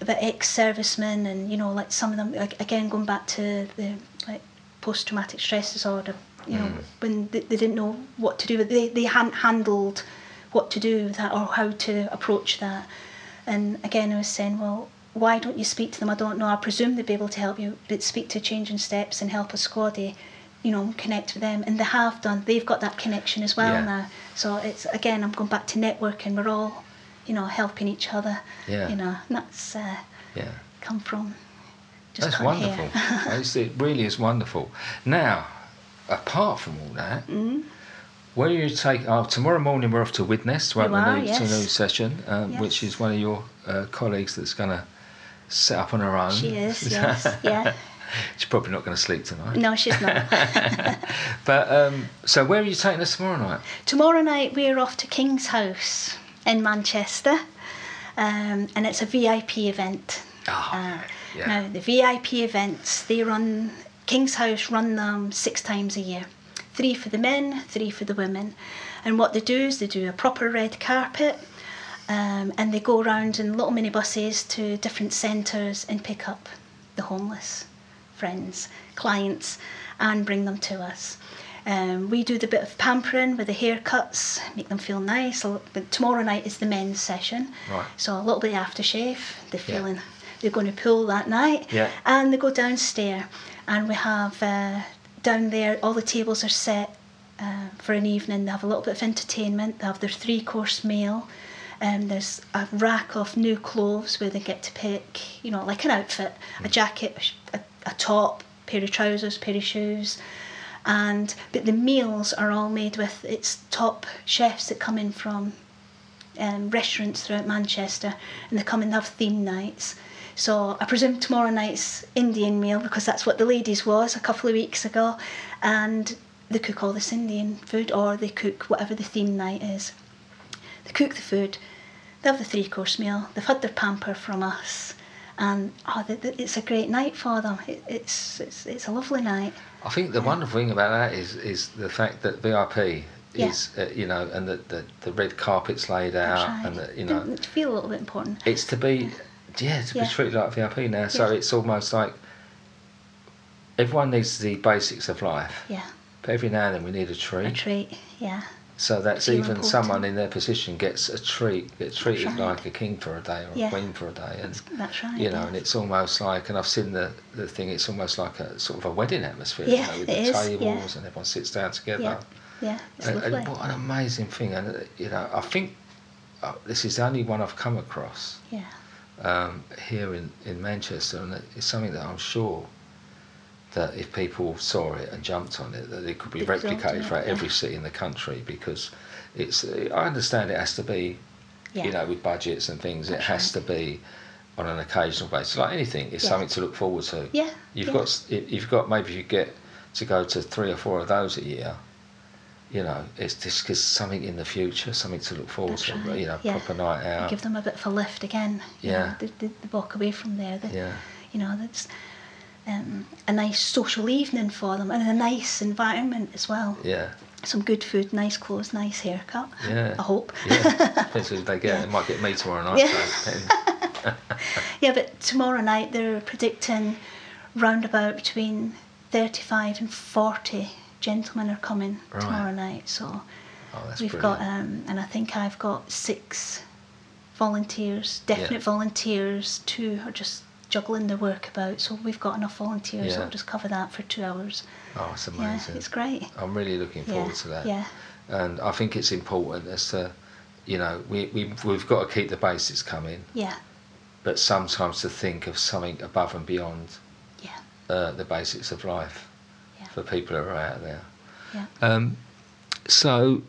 about ex-servicemen and you know like some of them like, again going back to the like post-traumatic stress disorder. You know Mm. when they, they didn't know what to do, they they hadn't handled what to do with that or how to approach that. And again, I was saying, well, why don't you speak to them? I don't know. I presume they'd be able to help you, but speak to Changing Steps and help a squaddy, you know, connect with them. And they have done. They've got that connection as well Yeah. now. So it's again, I'm going back to networking. We're all, you know, helping each other. Yeah. You know, and that's uh, Yeah. come from just That's wonderful. it really is wonderful. Now, apart from all that, Mm. where you take? Oh, tomorrow morning we're off to Widnes, right? You are, yes. to a new session, um, Yes. which is one of your uh, colleagues that's going to set up on her own. She is, yes, yeah. She's probably not going to sleep tonight. No, she's not. But um, so, where are you taking us tomorrow night? Tomorrow night we're off to King's House in Manchester, um, and it's a VIP event. Oh, Uh, yeah. Now the VIP events they run King's House run them six times a year, three for the men, three for the women, and what they do is they do a proper red carpet. Um, and they go around in little minibuses to different centres and pick up the homeless friends, clients, and bring them to us. Um, we do the bit of pampering with the haircuts, make them feel nice. But tomorrow night is the men's session, Right. so a little bit of aftershave. They're Yeah. feeling they're going to pool that night, Yeah. and they go downstairs, and we have uh, down there all the tables are set uh, for an evening. They have a little bit of entertainment. They have their three course meal. Um, there's a rack of new clothes where they get to pick, you know, like an outfit, a jacket, a a, a top, pair of trousers, pair of shoes, and but the meals are all made with its top chefs that come in from um, restaurants throughout Manchester, and they come and have theme nights. So I presume tomorrow night's Indian meal because that's what the ladies was a couple of weeks ago, and they cook all this Indian food or they cook whatever the theme night is. They cook the food, they have the three course meal, they've had their pamper from us, and oh, th- th- it's a great night for them. It, it's, it's it's a lovely night. I think the wonderful thing about that is is the fact that VIP Yeah. is uh, you know, and the, the the red carpet's laid out, right. and the, you know, feel a little bit important. it's to be yeah to Yeah. be treated like VIP now. So Yeah. it's almost like everyone needs the basics of life, Yeah, but every now and then we need a treat. a treat. Yeah, So that's even important. someone in their position gets a treat, gets treated right. like a king for a day or Yeah. a queen for a day, and that's right. you know, yeah. and it's almost like, and I've seen the, the thing, it's almost like a sort of a wedding atmosphere, Yeah, you know, with it the is, yeah. tables and everyone sits down together. Yeah, yeah, it's And, lovely. and what an amazing thing, and uh, you know, I think uh, this is the only one I've come across Yeah. Um, here in, in Manchester, and it's something that I'm sure that if people saw it and jumped on it, that it could be could replicated it, throughout every city in the country because it's. I understand it has to be, Yeah. you know, with budgets and things, it has right. to be on an occasional basis. Like anything, it's Yeah. something to look forward to. Yeah. You've yeah. got you've got maybe you get to go to three or four of those a year. You know, it's just 'cause something in the future, something to look forward That's to. right, You know, yeah. proper night out. give them a bit of a lift again. you Yeah. know, they, they, they walk away from there. They, Yeah. You know, that's um, a nice social evening for them and a nice environment as well. Yeah. Some good food, nice clothes, nice haircut. Yeah. I hope. Yeah, depends who they get. Yeah. It might get me tomorrow night. Yeah. so. Yeah, but tomorrow night they're predicting round about between 35 and 40 gentlemen are coming Right. tomorrow night. So Oh, we've brilliant. got, um, and I think I've got six volunteers, definite Yeah. volunteers. Two are just juggling their work about. So we've got enough volunteers. Yeah. So we'll just cover that for two hours. oh, it's amazing. Yeah, it's great. I'm really looking Yeah, forward to that. yeah, And I think it's important as to, you know, we, we, we've got to keep the basics coming, yeah, but sometimes to think of something above and beyond yeah, uh, the basics of life Yeah. For people who are out there. yeah. Um, so,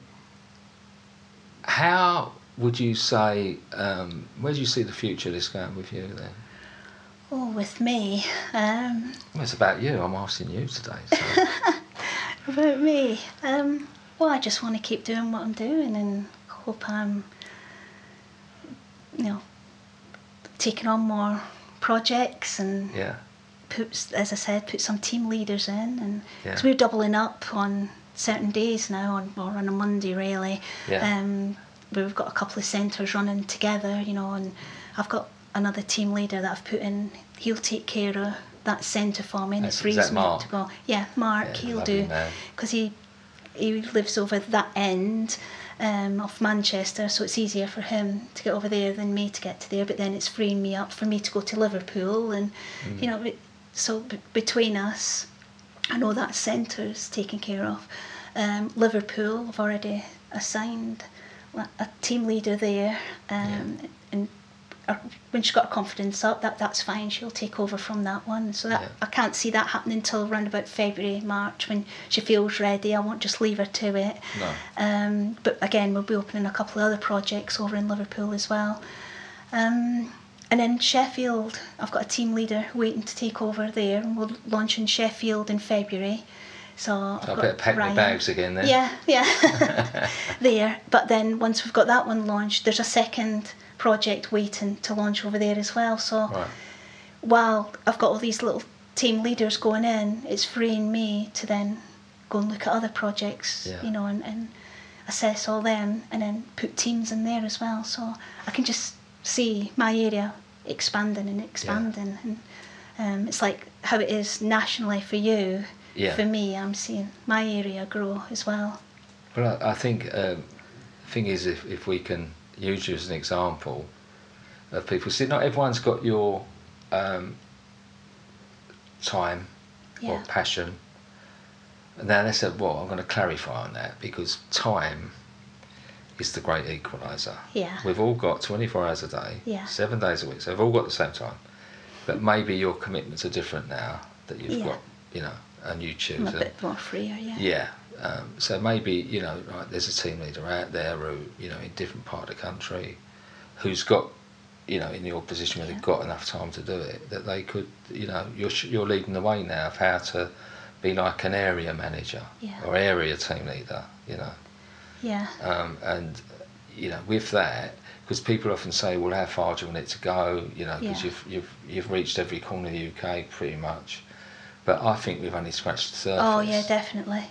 how would you say, um, where do you see the future of this going with you then? Oh, with me, um, Well, it's about you. I'm asking you today. So. About me, um, well, I just want to keep doing what I'm doing and hope I'm, you know, taking on more projects and yeah. Put, as I said, put some team leaders in, and Yeah. because we're doubling up on certain days now, on or on a Monday really. Yeah. Um, we've got a couple of centres running together, you know, and I've got another team leader that I've put in. He'll take care of that centre for me, and That's- it frees me Mark? up to go. Yeah, Mark, Yeah, he'll do because he he lives over that end um, of Manchester, so it's easier for him to get over there than me to get to there. But then it's freeing me up for me to go to Liverpool, and Mm. you know, it- so b- between us, I know that centre's taken care of. Um, Liverpool, I've already assigned a team leader there, um, and uh, when she's got her confidence up, that that's fine. She'll take over from that one. So that Yeah. I can't see that happening until around about February, March when she feels ready. I won't just leave her to it. No. Um, but again, we'll be opening a couple of other projects over in Liverpool as well. Um, and then Sheffield, I've got a team leader waiting to take over there, and we'll launch in Sheffield in February. So I've So I got better pack my Ryan. bags again then. Yeah, yeah. there. But then once we've got that one launched, there's a second project waiting to launch over there as well. So Right. while I've got all these little team leaders going in, it's freeing me to then go and look at other projects, Yeah. you know, and, and assess all them and then put teams in there as well. So I can just see my area expanding and expanding. And um, it's like how it is nationally for you. Yeah. For me, I'm seeing my area grow as well. Well, I, I think um, the thing is, if, if we can use you as an example of people, see, not everyone's got your um, time or passion. And now they said, well, I'm going to clarify on that because time is the great equaliser. Yeah. We've all got 24 hours a day, Yeah. seven days a week, so we've all got the same time. But maybe your commitments are different now that you've Yeah. got, you know, and you choose. I'm a bit more freer, yeah. yeah. Um, so maybe you know, right, there's a team leader out there who you know in different part of the country, who's got, you know, in your position where Yeah. they've got enough time to do it, that they could, you know, you're you're leading the way now of how to be like an area manager Yeah. or area team leader, you know, Yeah. um, and you know with that. Because people often say, "Well, how far do you want it to go?" You know, because Yeah. you've you've you've reached every corner of the UK pretty much. But I think we've only scratched the surface. Oh yeah, definitely,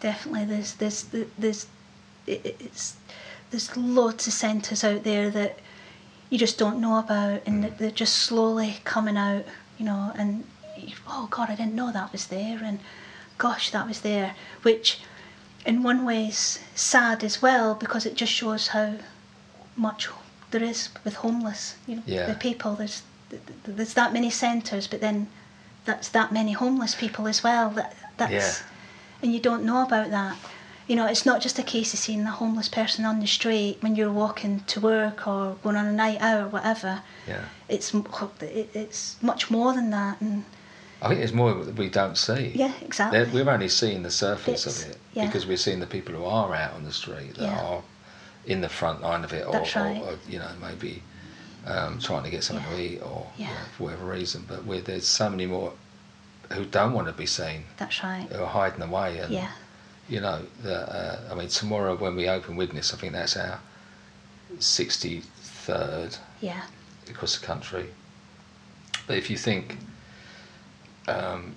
definitely. There's there's there's it's there's loads of centres out there that you just don't know about, and that they're just slowly coming out. You know, and oh god, I didn't know that was there, and gosh, that was there. Which, in one way, sad as well because it just shows how much there is with homeless. You know, Yeah. the people. There's there's that many centres, but then that's that many homeless people as well. That that's Yeah. and you don't know about that. You know, it's not just a case of seeing a homeless person on the street when you're walking to work or going on a night out or whatever. Yeah. It's it, it's much more than that, and I think it's more that we don't see. yeah, exactly. They're- We're only seeing the surface Bits, of it yeah. because we're seeing the people who are out on the street that Yeah. are in the front line of it, or, That's or- or, you know maybe um, trying to get something Yeah. to eat or you know, for whatever reason. But we're, there's so many more who don't want to be seen, That's right. who are hiding away, and Yeah, you know, the, uh, I mean, tomorrow when we open Widnes, I think that's our 63rd yeah, across the country. But if you think, um,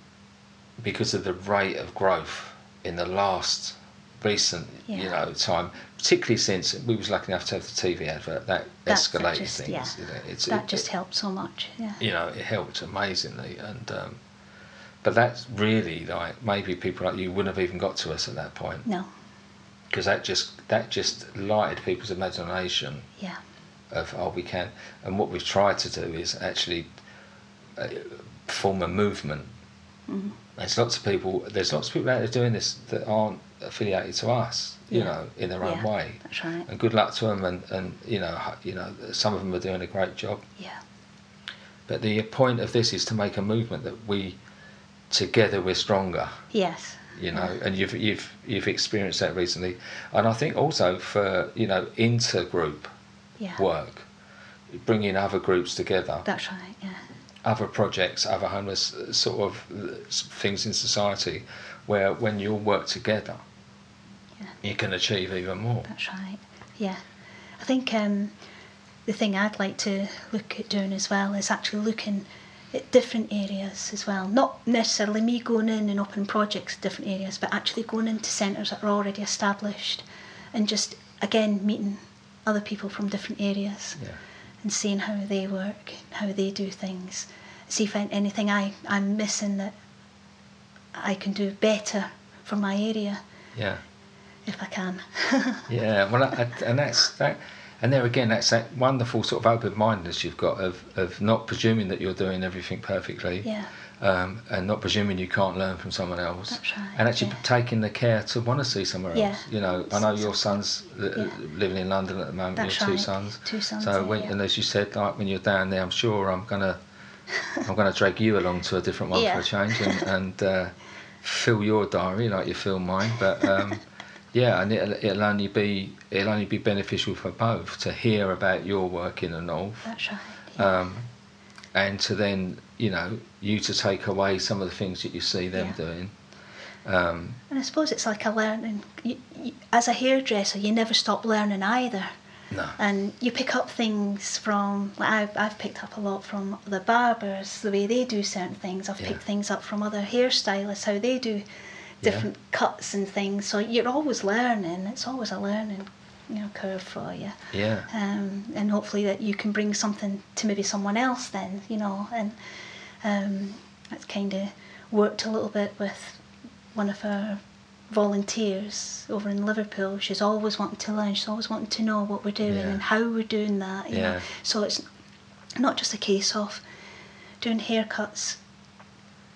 because of the rate of growth in the last recent, you know, time, particularly since we was lucky enough to have the TV advert, that That's- escalated just- things. yeah. You know, it's, that it- just helped so much. Yeah, you know, it helped amazingly, and um, but that's really like maybe people like you wouldn't have even got to us at that point no, because that just that just lighted people's imagination yeah, of oh we can and what we've tried to do is actually uh, form a movement Mhm. there's lots of people there's lots of people out there doing this that aren't affiliated to us you Yeah. know in their own Yeah. way that's right. and good luck to them and, and you know you know some of them are doing a great job Yeah, but the point of this is to make a movement that we together we're stronger yes, you know, and you've you've you've experienced that recently, and I think also for you know intergroup yeah, work, bringing other groups together, that's right. Yeah, other projects, other homeless uh, sort of uh, things in society, where when you all work together, Yeah. you can achieve even more. that's right. Yeah, I think um, the thing I'd like to look at doing as well is actually looking at different areas as well. Not necessarily me going in and opening projects in different areas, but actually going into centres that are already established and just again meeting other people from different areas Yeah, and seeing how they work, how they do things. See if anything I, I'm missing that I can do better for my area yeah, if I can. yeah. Well, I, I- and that's that. And there again, that's that wonderful sort of open-mindedness you've got of, of not presuming that you're doing everything perfectly. yeah, um, and not presuming you can't learn from someone else, right, and actually yeah. taking the care to want to see somewhere Yeah. else. You know, I know your son's Yeah. living in London at the moment. That's your two right, sons. two sons, So when, and as you said, like when you're down there, I'm sure I'm gonna I'm gonna drag you along to a different one for a change and, and uh, fill your diary like you fill mine. But um, yeah, and it'll, it'll only be it'll only be beneficial for both to hear about your work in the north that's right. Um, and to then you know you to take away some of the things that you see them Yeah. doing. Um, and I suppose it's like a learning. You, you, as a hairdresser, you never stop learning either. no, and you pick up things from like I've, I've picked up a lot from the barbers the way they do certain things i've Yeah. picked things up from other hairstylists how they do different cuts and things so you're always learning it's always a learning you know curve for you yeah, um, and hopefully that you can bring something to maybe someone else then you know and um, that's kind of worked a little bit with one of our volunteers over in Liverpool she's always wanting to learn she's always wanting to know what we're doing Yeah. and how we're doing that you know Yeah. so it's not just a case of doing haircuts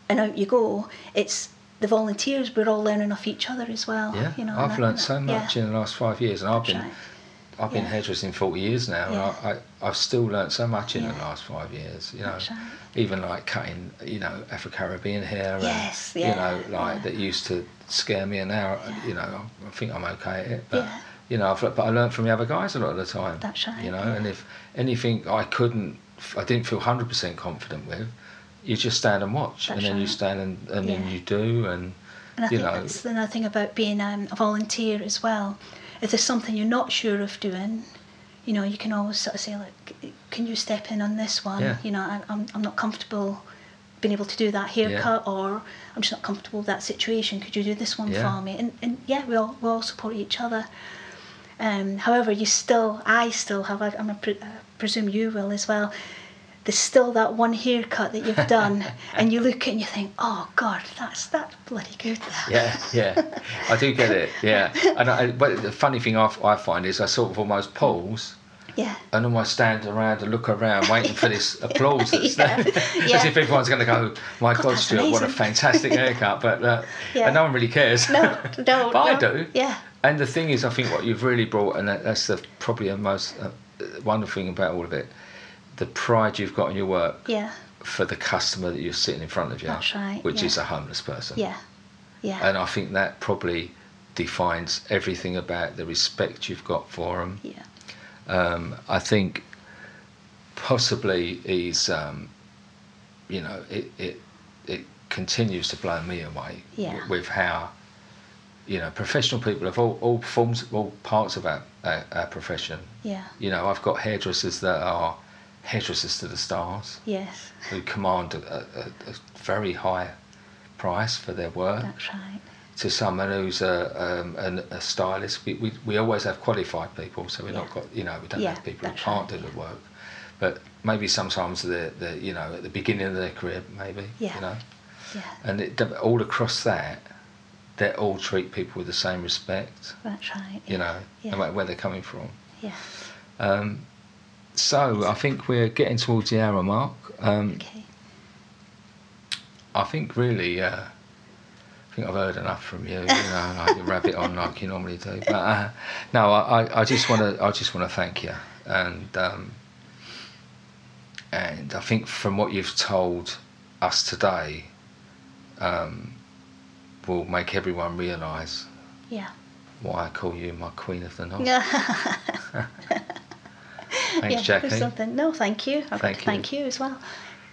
and out you go it's the volunteers we're all learning off each other as well yeah. you know I've learned so much yeah, in the last five years, and I've that's been right. I've been Yeah. hairdressing forty years now, Yeah. and I, I I've still learned so much in the last five years. You know, right. even like cutting, you know, Afro Caribbean hair, Yes, and yeah, you know, like yeah. that used to scare me, and now Yeah. you know I think I'm okay at it, but. Yeah. You know, I've, but I learned from the other guys a lot of the time. That's right, You know, yeah. and if anything I couldn't, I didn't feel hundred percent confident with, you just stand and watch, and That's then you stand and, and then you do, and And I you think know, that's another thing about being um, a volunteer as well. If there's something you're not sure of doing, you know, you can always sort of say, like, can you step in on this one? Yeah. You know, I, I'm, I'm not comfortable being able to do that haircut or I'm just not comfortable with that situation. Could you do this one Yeah. for me? And, and yeah, we all, we all support each other. Um, however, you still, I still have, I, I'm a pre- I presume you will as well. There's still that one haircut that you've done, and you look at it and you think, "Oh God, that's that's bloody good." That. Yeah, yeah, I do get it. Yeah, and I, but the funny thing I, I find is I sort of almost pause Yeah. And almost stand around and look around, waiting for this applause. That's Yeah. as Yeah. if everyone's going to go, "My God, that's Stuart, what a fantastic haircut!" But uh, Yeah. and no one really cares. No, no, but I do. Yeah. And the thing is, I think what you've really brought, and that, that's the probably the most uh, wonderful thing about all of it, the pride you've got in your work Yeah. for the customer that you're sitting in front of you, That's right, which yeah. is a homeless person. Yeah. Yeah. And I think that probably defines everything about the respect you've got for them. yeah. Um, I think possibly he's, um, you know, it, it it continues to blow me away Yeah. w- with how, you know, professional people of all, all forms, all parts of our, our, our profession. Yeah. You know, I've got hairdressers that are hairdressers to the stars Yes. who command a, a, a very high price for their work That's right. to someone who's a, um, an, a stylist. We, we, we always have qualified people, so we're not got you know we don't Yeah, have people who can't right, do the work. But maybe sometimes they're, they're you know at the beginning of their career, maybe Yeah. you know, Yeah. and it, all across that, they all treat people with the same respect, That's right. you know, Yeah. no matter where they're coming from. Yeah. Um, so I think we're getting towards the hour mark. Um, Okay. I think really, uh, I think I've heard enough from you. You know, like you rabbit on like you normally do. But uh, no, I, I- just want to, I just want to thank you, and um, and I think from what you've told us today, um, will make everyone realise Yeah. why I call you my queen of the night. Yeah. Thanks, yeah, Jackie. there's something. No, thank you. I've got Thank to you. thank you as well.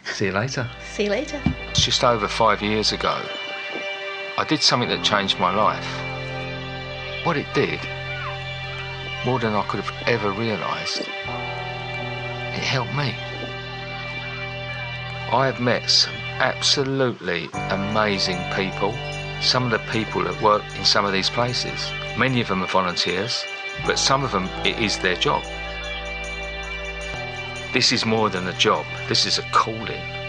See you later. See you later. It's just over five years ago. I did something that changed my life. What it did, more than I could have ever realised, it helped me. I have met some absolutely amazing people. Some of the people that work in some of these places, many of them are volunteers, but some of them it is their job. This is more than a job, this is a calling.